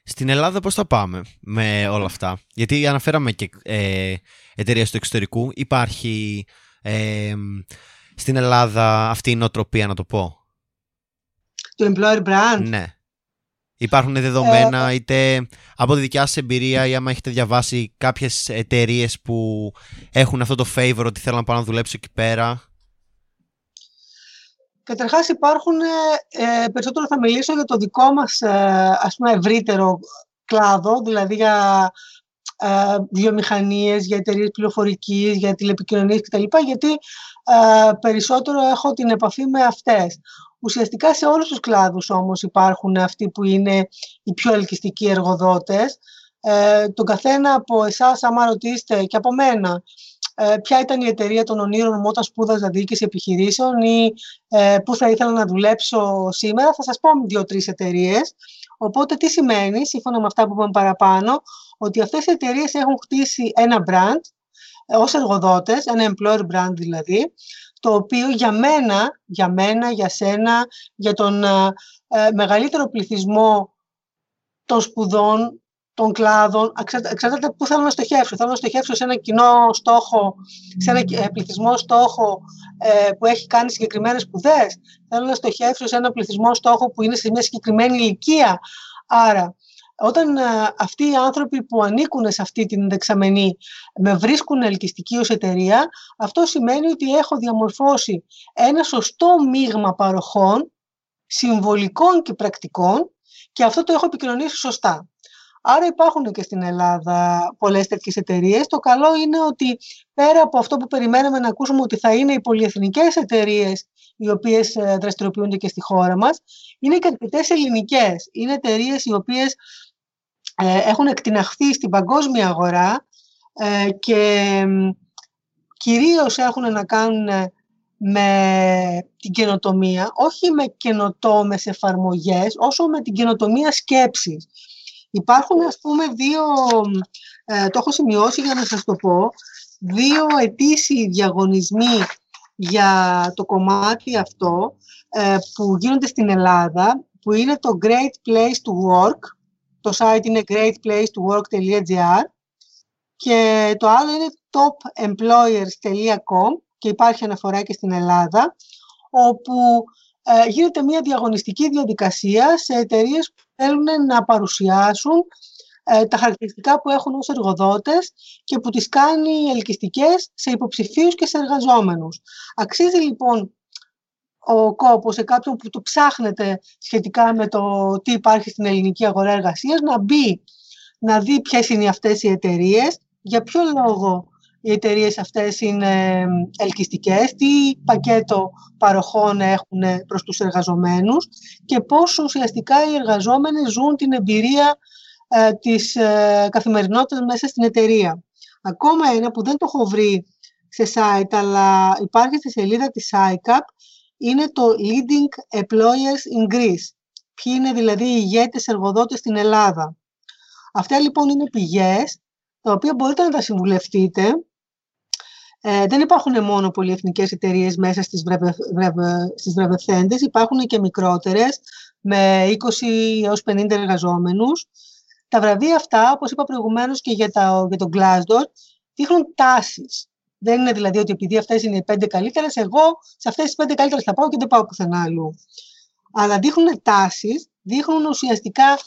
Στην Ελλάδα πώς θα πάμε με όλα αυτά; Γιατί αναφέραμε και ε, εταιρεία του εξωτερικού. Υπάρχει ε, στην Ελλάδα αυτή η νοοτροπία να το πω. Το employer brand. Ναι. Υπάρχουν δεδομένα, ε, είτε από τη δικιά σας εμπειρία ή άμα έχετε διαβάσει κάποιες εταιρείες που έχουν αυτό το favor ότι θέλω να πάω να δουλέψω εκεί πέρα; Καταρχάς υπάρχουν, ε, περισσότερο θα μιλήσω για το δικό μας ε, ας πούμε ευρύτερο κλάδο, δηλαδή για ε, βιομηχανίες, για εταιρείες πληροφορικής, για τηλεπικοινωνίες κτλ. Γιατί ε, περισσότερο έχω την επαφή με αυτές. Ουσιαστικά σε όλους τους κλάδους όμως υπάρχουν αυτοί που είναι οι πιο ελκυστικοί εργοδότες. Ε, τον καθένα από εσάς, άμα ρωτήσετε και από μένα, ε, ποια ήταν η εταιρεία των ονείρων μου όταν σπούδαζα διοίκηση επιχειρήσεων ή ε, πού θα ήθελα να δουλέψω σήμερα, θα σας πω δύο-τρεις εταιρείες. Οπότε τι σημαίνει, σύμφωνα με αυτά που είπαμε παραπάνω, ότι αυτές οι εταιρείες έχουν χτίσει ένα brand ε, ως εργοδότες, ένα employer brand δηλαδή, το οποίο για μένα, για μένα, για σένα, για τον ε, ε, μεγαλύτερο πληθυσμό των σπουδών, των κλάδων, εξαρτάται πού θέλω να στοχεύσω. Θέλω να στοχεύσω σε ένα κοινό στόχο, σε ένα ε, πληθυσμό στόχο που έχει κάνει συγκεκριμένες σπουδές. Θέλω να στοχεύσω σε ένα πληθυσμό στόχο που είναι σε μια συγκεκριμένη ηλικία. Άρα, όταν ε, αυτοί οι άνθρωποι που ανήκουν σε αυτή την δεξαμενή με βρίσκουν ελκυστική ως εταιρεία, αυτό σημαίνει ότι έχω διαμορφώσει ένα σωστό μείγμα παροχών, συμβολικών και πρακτικών και αυτό το έχω επικοινωνήσει σωστά. Άρα υπάρχουν και στην Ελλάδα πολλές τέτοιες εταιρείες. Το καλό είναι ότι πέρα από αυτό που περιμέναμε να ακούσουμε ότι θα είναι οι πολυεθνικές εταιρείες οι οποίες ε, δραστηριοποιούνται και στη χώρα μας, είναι και αρκετές ελληνικές. Είναι εταιρείες οι οποίες ε, έχουν εκτιναχθεί στην παγκόσμια αγορά ε, και κυρίως έχουν να κάνουν με την καινοτομία, όχι με καινοτόμες εφαρμογές, όσο με την καινοτομία σκέψης. Υπάρχουν, ας πούμε, δύο, ε, το έχω σημειώσει για να σας το πω, δύο ετήσιοι διαγωνισμοί για το κομμάτι αυτό που γίνονται στην Ελλάδα, που είναι το Great Place to Work, το site είναι greatplacetowork.gr και το άλλο είναι topemployers.com και υπάρχει αναφορά και στην Ελλάδα, όπου ε, γίνεται μια διαγωνιστική διαδικασία σε εταιρείες που θέλουν να παρουσιάσουν ε, τα χαρακτηριστικά που έχουν ως εργοδότες και που τις κάνει ελκυστικές σε υποψηφίους και σε εργαζόμενους. Αξίζει λοιπόν ο κόπος σε κάποιον που το ψάχνεται σχετικά με το τι υπάρχει στην ελληνική αγορά εργασίας, να μπει, να δει ποιες είναι αυτές οι εταιρείες, για ποιο λόγο οι εταιρείες αυτές είναι ελκυστικές, τι πακέτο παροχών έχουν προς τους εργαζομένους και πώς ουσιαστικά οι εργαζόμενοι ζουν την εμπειρία ε, της ε, καθημερινότητας μέσα στην εταιρεία. Ακόμα ένα που δεν το έχω βρει σε site, αλλά υπάρχει στη σελίδα της ICAP, είναι το Leading Employers in Greece. Ποιοι είναι δηλαδή οι ηγέτες εργοδότες στην Ελλάδα. Αυτά λοιπόν είναι πηγές τα οποία μπορείτε να τα συμβουλευτείτε. Ε, δεν υπάρχουν μόνο πολυεθνικές εταιρείες μέσα στις, βρεβε, βρεβε, στις βραβευθέντες, υπάρχουν και μικρότερες με 20 έως 50 εργαζόμενους. Τα βραβεία αυτά, όπως είπα προηγουμένως και για, τα, για τον Glassdoor, δείχνουν τάσεις. Δεν είναι δηλαδή ότι επειδή αυτές είναι οι πέντε καλύτερες, εγώ σε αυτές τις πέντε καλύτερες θα πάω και δεν πάω πουθενά αλλού. Αλλά δείχνουν τάσεις, δείχνουν ουσιαστικά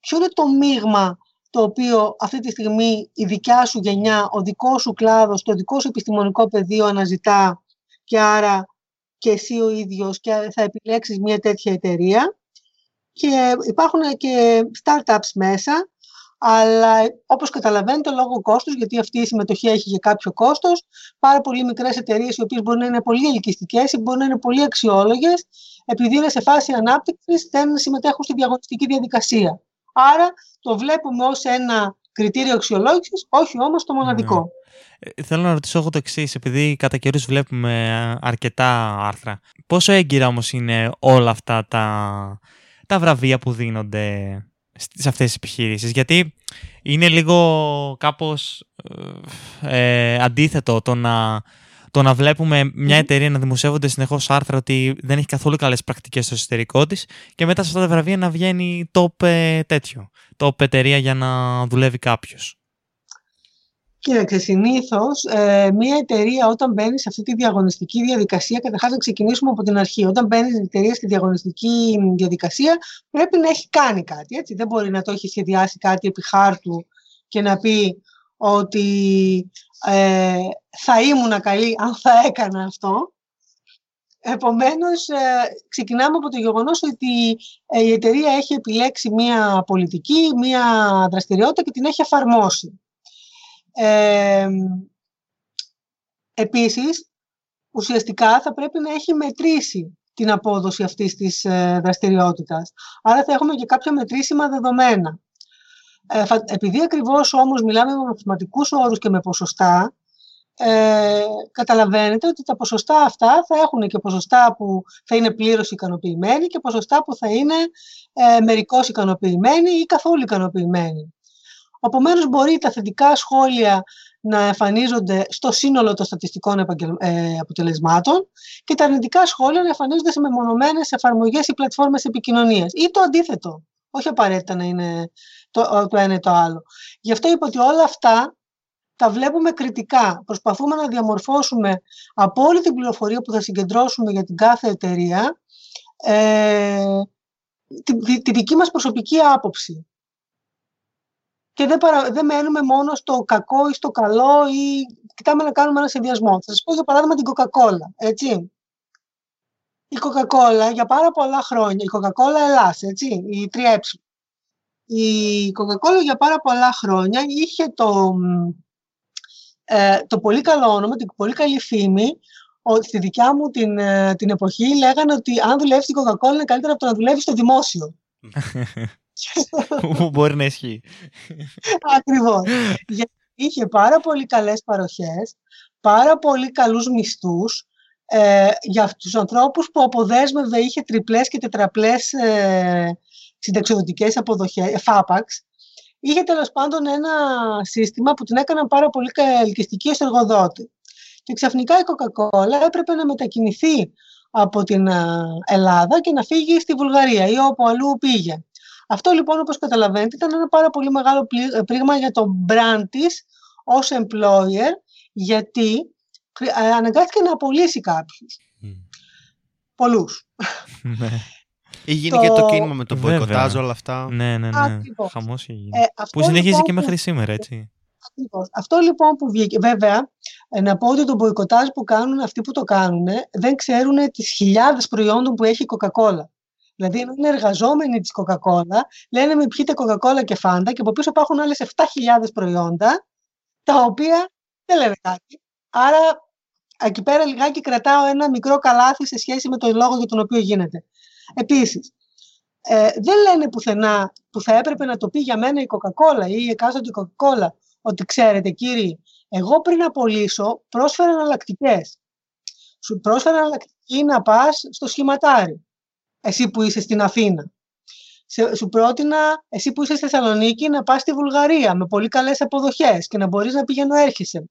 ποιο είναι το μείγμα το οποίο αυτή τη στιγμή η δικιά σου γενιά, ο δικός σου κλάδος, το δικό σου επιστημονικό πεδίο αναζητά και άρα και εσύ ο ίδιος και θα επιλέξεις μια τέτοια εταιρεία. Και υπάρχουν και startups μέσα, αλλά όπως καταλαβαίνετε λόγω κόστους, γιατί αυτή η συμμετοχή έχει και κάποιο κόστος, πάρα πολύ μικρές εταιρείες οι οποίες μπορεί να είναι πολύ ελκυστικές ή μπορεί να είναι πολύ αξιόλογες, επειδή είναι σε φάση ανάπτυξης, δεν συμμετέχουν στη διαγωνιστική διαδικασία. Άρα το βλέπουμε ως ένα κριτήριο αξιολόγησης, όχι όμως το μοναδικό. Ναι. Ε, θέλω να ρωτήσω εγώ το εξής, επειδή κατά καιρούς βλέπουμε αρκετά άρθρα. Πόσο έγκυρα όμως είναι όλα αυτά τα, τα βραβεία που δίνονται σε αυτές τις επιχειρήσεις. Γιατί είναι λίγο κάπως ε, ε αντίθετο το να το να βλέπουμε μια εταιρεία να δημοσιεύονται συνεχώς άρθρα ότι δεν έχει καθόλου καλές πρακτικές στο εσωτερικό της και μετά σε αυτά τα βραβεία να βγαίνει top ε, τέτοιο. Top εταιρεία για να δουλεύει κάποιος. Κοίταξε, συνήθως ε, μια εταιρεία όταν μπαίνει σε αυτή τη διαγωνιστική διαδικασία, καταρχάς να ξεκινήσουμε από την αρχή. Όταν μπαίνει η εταιρεία στη διαγωνιστική διαδικασία, πρέπει να έχει κάνει κάτι. Έτσι. Δεν μπορεί να το έχει σχεδιάσει κάτι επί χάρτου και να πει ότι ε, θα ήμουν καλή αν θα έκανα αυτό. Επομένως, ε, ξεκινάμε από το γεγονός ότι ε, η εταιρεία έχει επιλέξει μία πολιτική, μία δραστηριότητα και την έχει εφαρμόσει. Ε, επίσης, ουσιαστικά θα πρέπει να έχει μετρήσει την απόδοση αυτής της ε, δραστηριότητας. Άρα θα έχουμε και κάποια μετρήσιμα δεδομένα. Ε, επειδή ακριβώς όμως μιλάμε με μαθηματικούς όρους και με ποσοστά, ε, καταλαβαίνετε ότι τα ποσοστά αυτά θα έχουν και ποσοστά που θα είναι πλήρως ικανοποιημένοι και ποσοστά που θα είναι ε, μερικώς ικανοποιημένοι ή καθόλου ικανοποιημένοι. Επομένω, μπορεί τα θετικά σχόλια να εμφανίζονται στο σύνολο των στατιστικών ε, αποτελεσμάτων και τα αρνητικά σχόλια να εμφανίζονται σε μεμονωμένες εφαρμογές ή πλατφόρμες επικοινωνίας. Ή το αντίθετο. Όχι απαραίτητα να είναι το, το ένα ή το άλλο. Γι' αυτό είπα ότι όλα αυτά τα βλέπουμε κριτικά. Προσπαθούμε να διαμορφώσουμε από όλη την πληροφορία που θα συγκεντρώσουμε για την κάθε εταιρεία ε, τη, τη, δική μας προσωπική άποψη. Και δεν, παρα, δεν μένουμε μόνο στο κακό ή στο καλό ή κοιτάμε να κάνουμε ένα συνδυασμό. Θα σας πω για παράδειγμα την Coca-Cola, έτσι. Η Coca-Cola για πάρα πολλά χρόνια, η Coca-Cola Ελλάς, έτσι, η 3Ε, η Coca-Cola για πάρα πολλά χρόνια είχε το, ε, το πολύ καλό όνομα, την πολύ καλή φήμη, ότι στη δικιά μου την, ε, την εποχή λέγανε ότι αν δουλεύεις στην Coca-Cola είναι καλύτερα από το να δουλεύεις στο δημόσιο. Που μπορεί να ισχύει. Ακριβώς. Γιατί είχε πάρα πολύ καλές παροχές, πάρα πολύ καλούς μισθούς, ε, για τους ανθρώπους που αποδέσμευε είχε τριπλές και τετραπλές ε, συνταξιδοτικές αποδοχές, φάπαξ, είχε τέλος πάντων ένα σύστημα που την έκαναν πάρα πολύ ελκυστική ως εργοδότη. Και ξαφνικά η Coca-Cola έπρεπε να μετακινηθεί από την Ελλάδα και να φύγει στη Βουλγαρία ή όπου αλλού πήγε. Αυτό λοιπόν όπως καταλαβαίνετε ήταν ένα πάρα πολύ μεγάλο πλήγμα για το brand της ως employer γιατί ε, αναγκάστηκε να απολύσει κάποιους. Mm. Πολλούς. Ναι. Ή γίνει το... και το κίνημα με το μποϊκοτάζ, όλα αυτά. Ναι, ναι, ναι. Χαμός Ε, που συνεχίζει λοιπόν και μέχρι σήμερα, έτσι. Ακριβώς. Αυτό λοιπόν που βγήκε. Βέβαια, ε, να πω ότι το μποϊκοτάζ που κάνουν αυτοί που το κάνουν δεν ξέρουν τις χιλιάδες προϊόντων που έχει η Coca-Cola. Δηλαδή, είναι εργαζόμενοι της Coca-Cola, λένε με πιείτε Coca-Cola και φάντα και από πίσω υπάρχουν άλλες 7.000 προϊόντα, τα οποία δεν λένε κάτι. Άρα, εκεί πέρα λιγάκι κρατάω ένα μικρό καλάθι σε σχέση με τον λόγο για τον οποίο γίνεται. Επίσης, ε, δεν λένε πουθενά που θα έπρεπε να το πει για μένα η Coca-Cola ή η εκάστοτε Coca-Cola ότι ξέρετε κύριοι, εγώ πριν απολύσω πρόσφερα εναλλακτικές. Σου πρόσφερα εναλλακτική να πας στο σχηματάρι, εσύ που είσαι στην Αθήνα. σου πρότεινα, εσύ που είσαι στη Θεσσαλονίκη, να πας στη Βουλγαρία με πολύ καλές αποδοχές και να μπορείς να πηγαίνω έρχεσαι.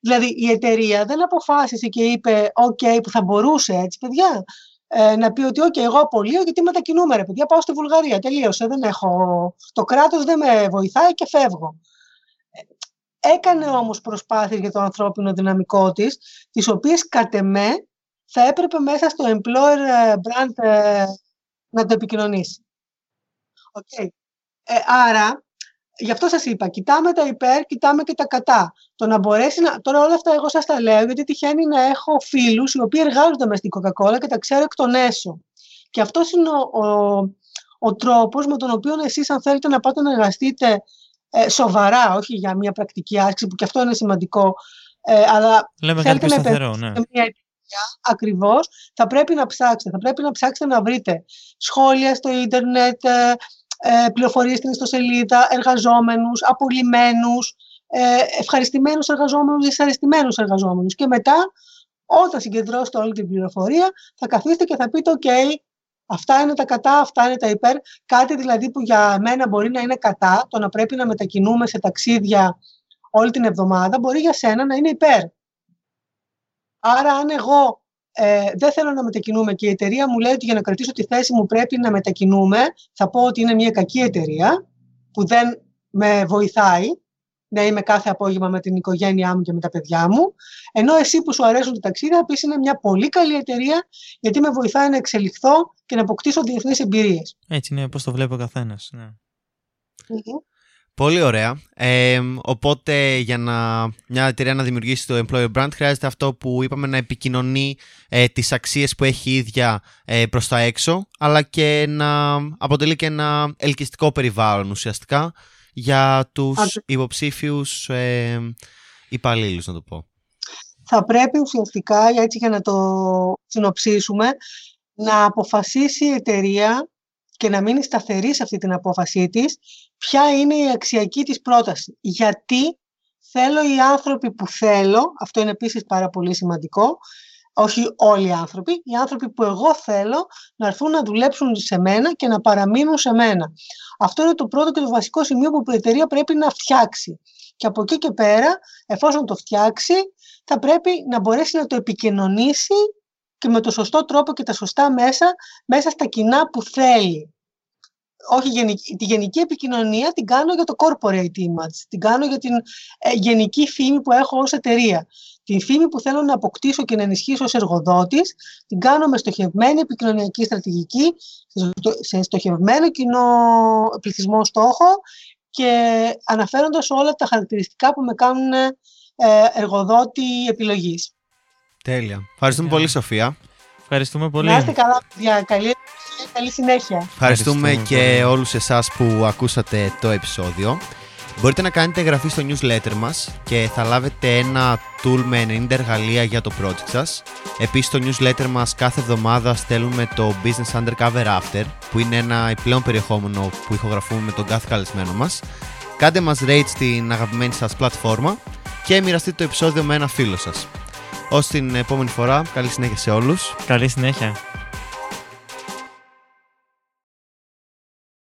Δηλαδή η εταιρεία δεν αποφάσισε και είπε «ΟΚ, που θα μπορούσε έτσι, παιδιά, ε, να πει ότι «ΟΚ, εγώ απολύω γιατί μετακινούμε, ρε παιδιά, πάω στη Βουλγαρία, τελείωσε, δεν έχω... Το κράτος δεν με βοηθάει και φεύγω». Έκανε όμως προσπάθειες για το ανθρώπινο δυναμικό της, τις οποίες κατ' εμέ θα έπρεπε μέσα στο employer ε, brand ε, να το επικοινωνήσει. Okay. Ε, άρα, γι' αυτό σας είπα, κοιτάμε τα υπέρ, κοιτάμε και τα κατά. Το να μπορέσει να... Τώρα όλα αυτά εγώ σας τα λέω, γιατί τυχαίνει να έχω φίλους οι οποίοι εργάζονται μες στην Coca-Cola και τα ξέρω εκ των έσω. Και αυτός είναι ο, ο, ο τρόπος με τον οποίο εσείς αν θέλετε να πάτε να εργαστείτε ε, σοβαρά, όχι για μια πρακτική άσκηση, που και αυτό είναι σημαντικό. Ε, αλλά Λέμε κάτι σταθερό, ναι. Μια ακριβώς, θα πρέπει να ψάξετε. Θα πρέπει να ψάξετε να βρείτε σχόλια στο ίντερνετ, ε, ε, πληροφορίες στην ιστοσελίδα, εργαζόμενους, απολυμμένους, ε, ευχαριστημένους εργαζόμενους, δυσαρεστημένους εργαζόμενους. Και μετά, όταν συγκεντρώσετε όλη την πληροφορία, θα καθίσετε και θα πείτε, ok, Αυτά είναι τα κατά, αυτά είναι τα υπέρ. Κάτι δηλαδή που για μένα μπορεί να είναι κατά, το να πρέπει να μετακινούμε σε ταξίδια όλη την εβδομάδα, μπορεί για σένα να είναι υπέρ. Άρα αν εγώ ε, δεν θέλω να μετακινούμε και η εταιρεία μου λέει ότι για να κρατήσω τη θέση μου πρέπει να μετακινούμε, θα πω ότι είναι μια κακή εταιρεία που δεν με βοηθάει να είμαι κάθε απόγευμα με την οικογένειά μου και με τα παιδιά μου. Ενώ εσύ που σου αρέσουν τα ταξίδια, θα είναι μια πολύ καλή εταιρεία, γιατί με βοηθάει να εξελιχθώ και να αποκτήσω διεθνείς εμπειρίες. Έτσι είναι, πώς το βλέπει ο καθένας. Ναι. Πολύ ωραία. Ε, οπότε για να, μια εταιρεία να δημιουργήσει το employer brand χρειάζεται αυτό που είπαμε να επικοινωνεί ε, τις αξίες που έχει η ίδια ε, προς τα έξω αλλά και να αποτελεί και ένα ελκυστικό περιβάλλον ουσιαστικά για τους υποψήφιους ε, υπαλλήλους, να το πω. Θα πρέπει ουσιαστικά, έτσι για να το συνοψίσουμε, να αποφασίσει η εταιρεία και να μείνει σταθερής σε αυτή την απόφασή της, ποια είναι η αξιακή της πρόταση. Γιατί θέλω οι άνθρωποι που θέλω, αυτό είναι επίσης πάρα πολύ σημαντικό, όχι όλοι οι άνθρωποι, οι άνθρωποι που εγώ θέλω να έρθουν να δουλέψουν σε μένα και να παραμείνουν σε μένα. Αυτό είναι το πρώτο και το βασικό σημείο που η εταιρεία πρέπει να φτιάξει. Και από εκεί και πέρα, εφόσον το φτιάξει, θα πρέπει να μπορέσει να το επικοινωνήσει και με το σωστό τρόπο και τα σωστά μέσα, μέσα στα κοινά που θέλει. Όχι γενική, τη γενική επικοινωνία την κάνω για το corporate image, την κάνω για την ε, γενική φήμη που έχω ως εταιρεία. Την φήμη που θέλω να αποκτήσω και να ενισχύσω ως εργοδότης, την κάνω με στοχευμένη επικοινωνιακή στρατηγική, σε στοχευμένο κοινό πληθυσμό στόχο και αναφέροντας όλα τα χαρακτηριστικά που με κάνουν ε, εργοδότη επιλογής. Τέλεια. Ευχαριστούμε πολύ Σοφία. Ευχαριστούμε πολύ. Να είστε καλά, παιδιά. Καλή, καλή συνέχεια. Ευχαριστούμε, και όλους εσάς που ακούσατε το επεισόδιο. Μπορείτε να κάνετε εγγραφή στο newsletter μας και θα λάβετε ένα tool με 90 εργαλεία για το project σας. Επίσης στο newsletter μας κάθε εβδομάδα στέλνουμε το Business Undercover After που είναι ένα επιπλέον περιεχόμενο που ηχογραφούμε με τον κάθε καλεσμένο μας. Κάντε μας rate στην αγαπημένη σας πλατφόρμα και μοιραστείτε το επεισόδιο με ένα φίλο σας. Ως την επόμενη φορά, καλή συνέχεια σε όλους. Καλή συνέχεια.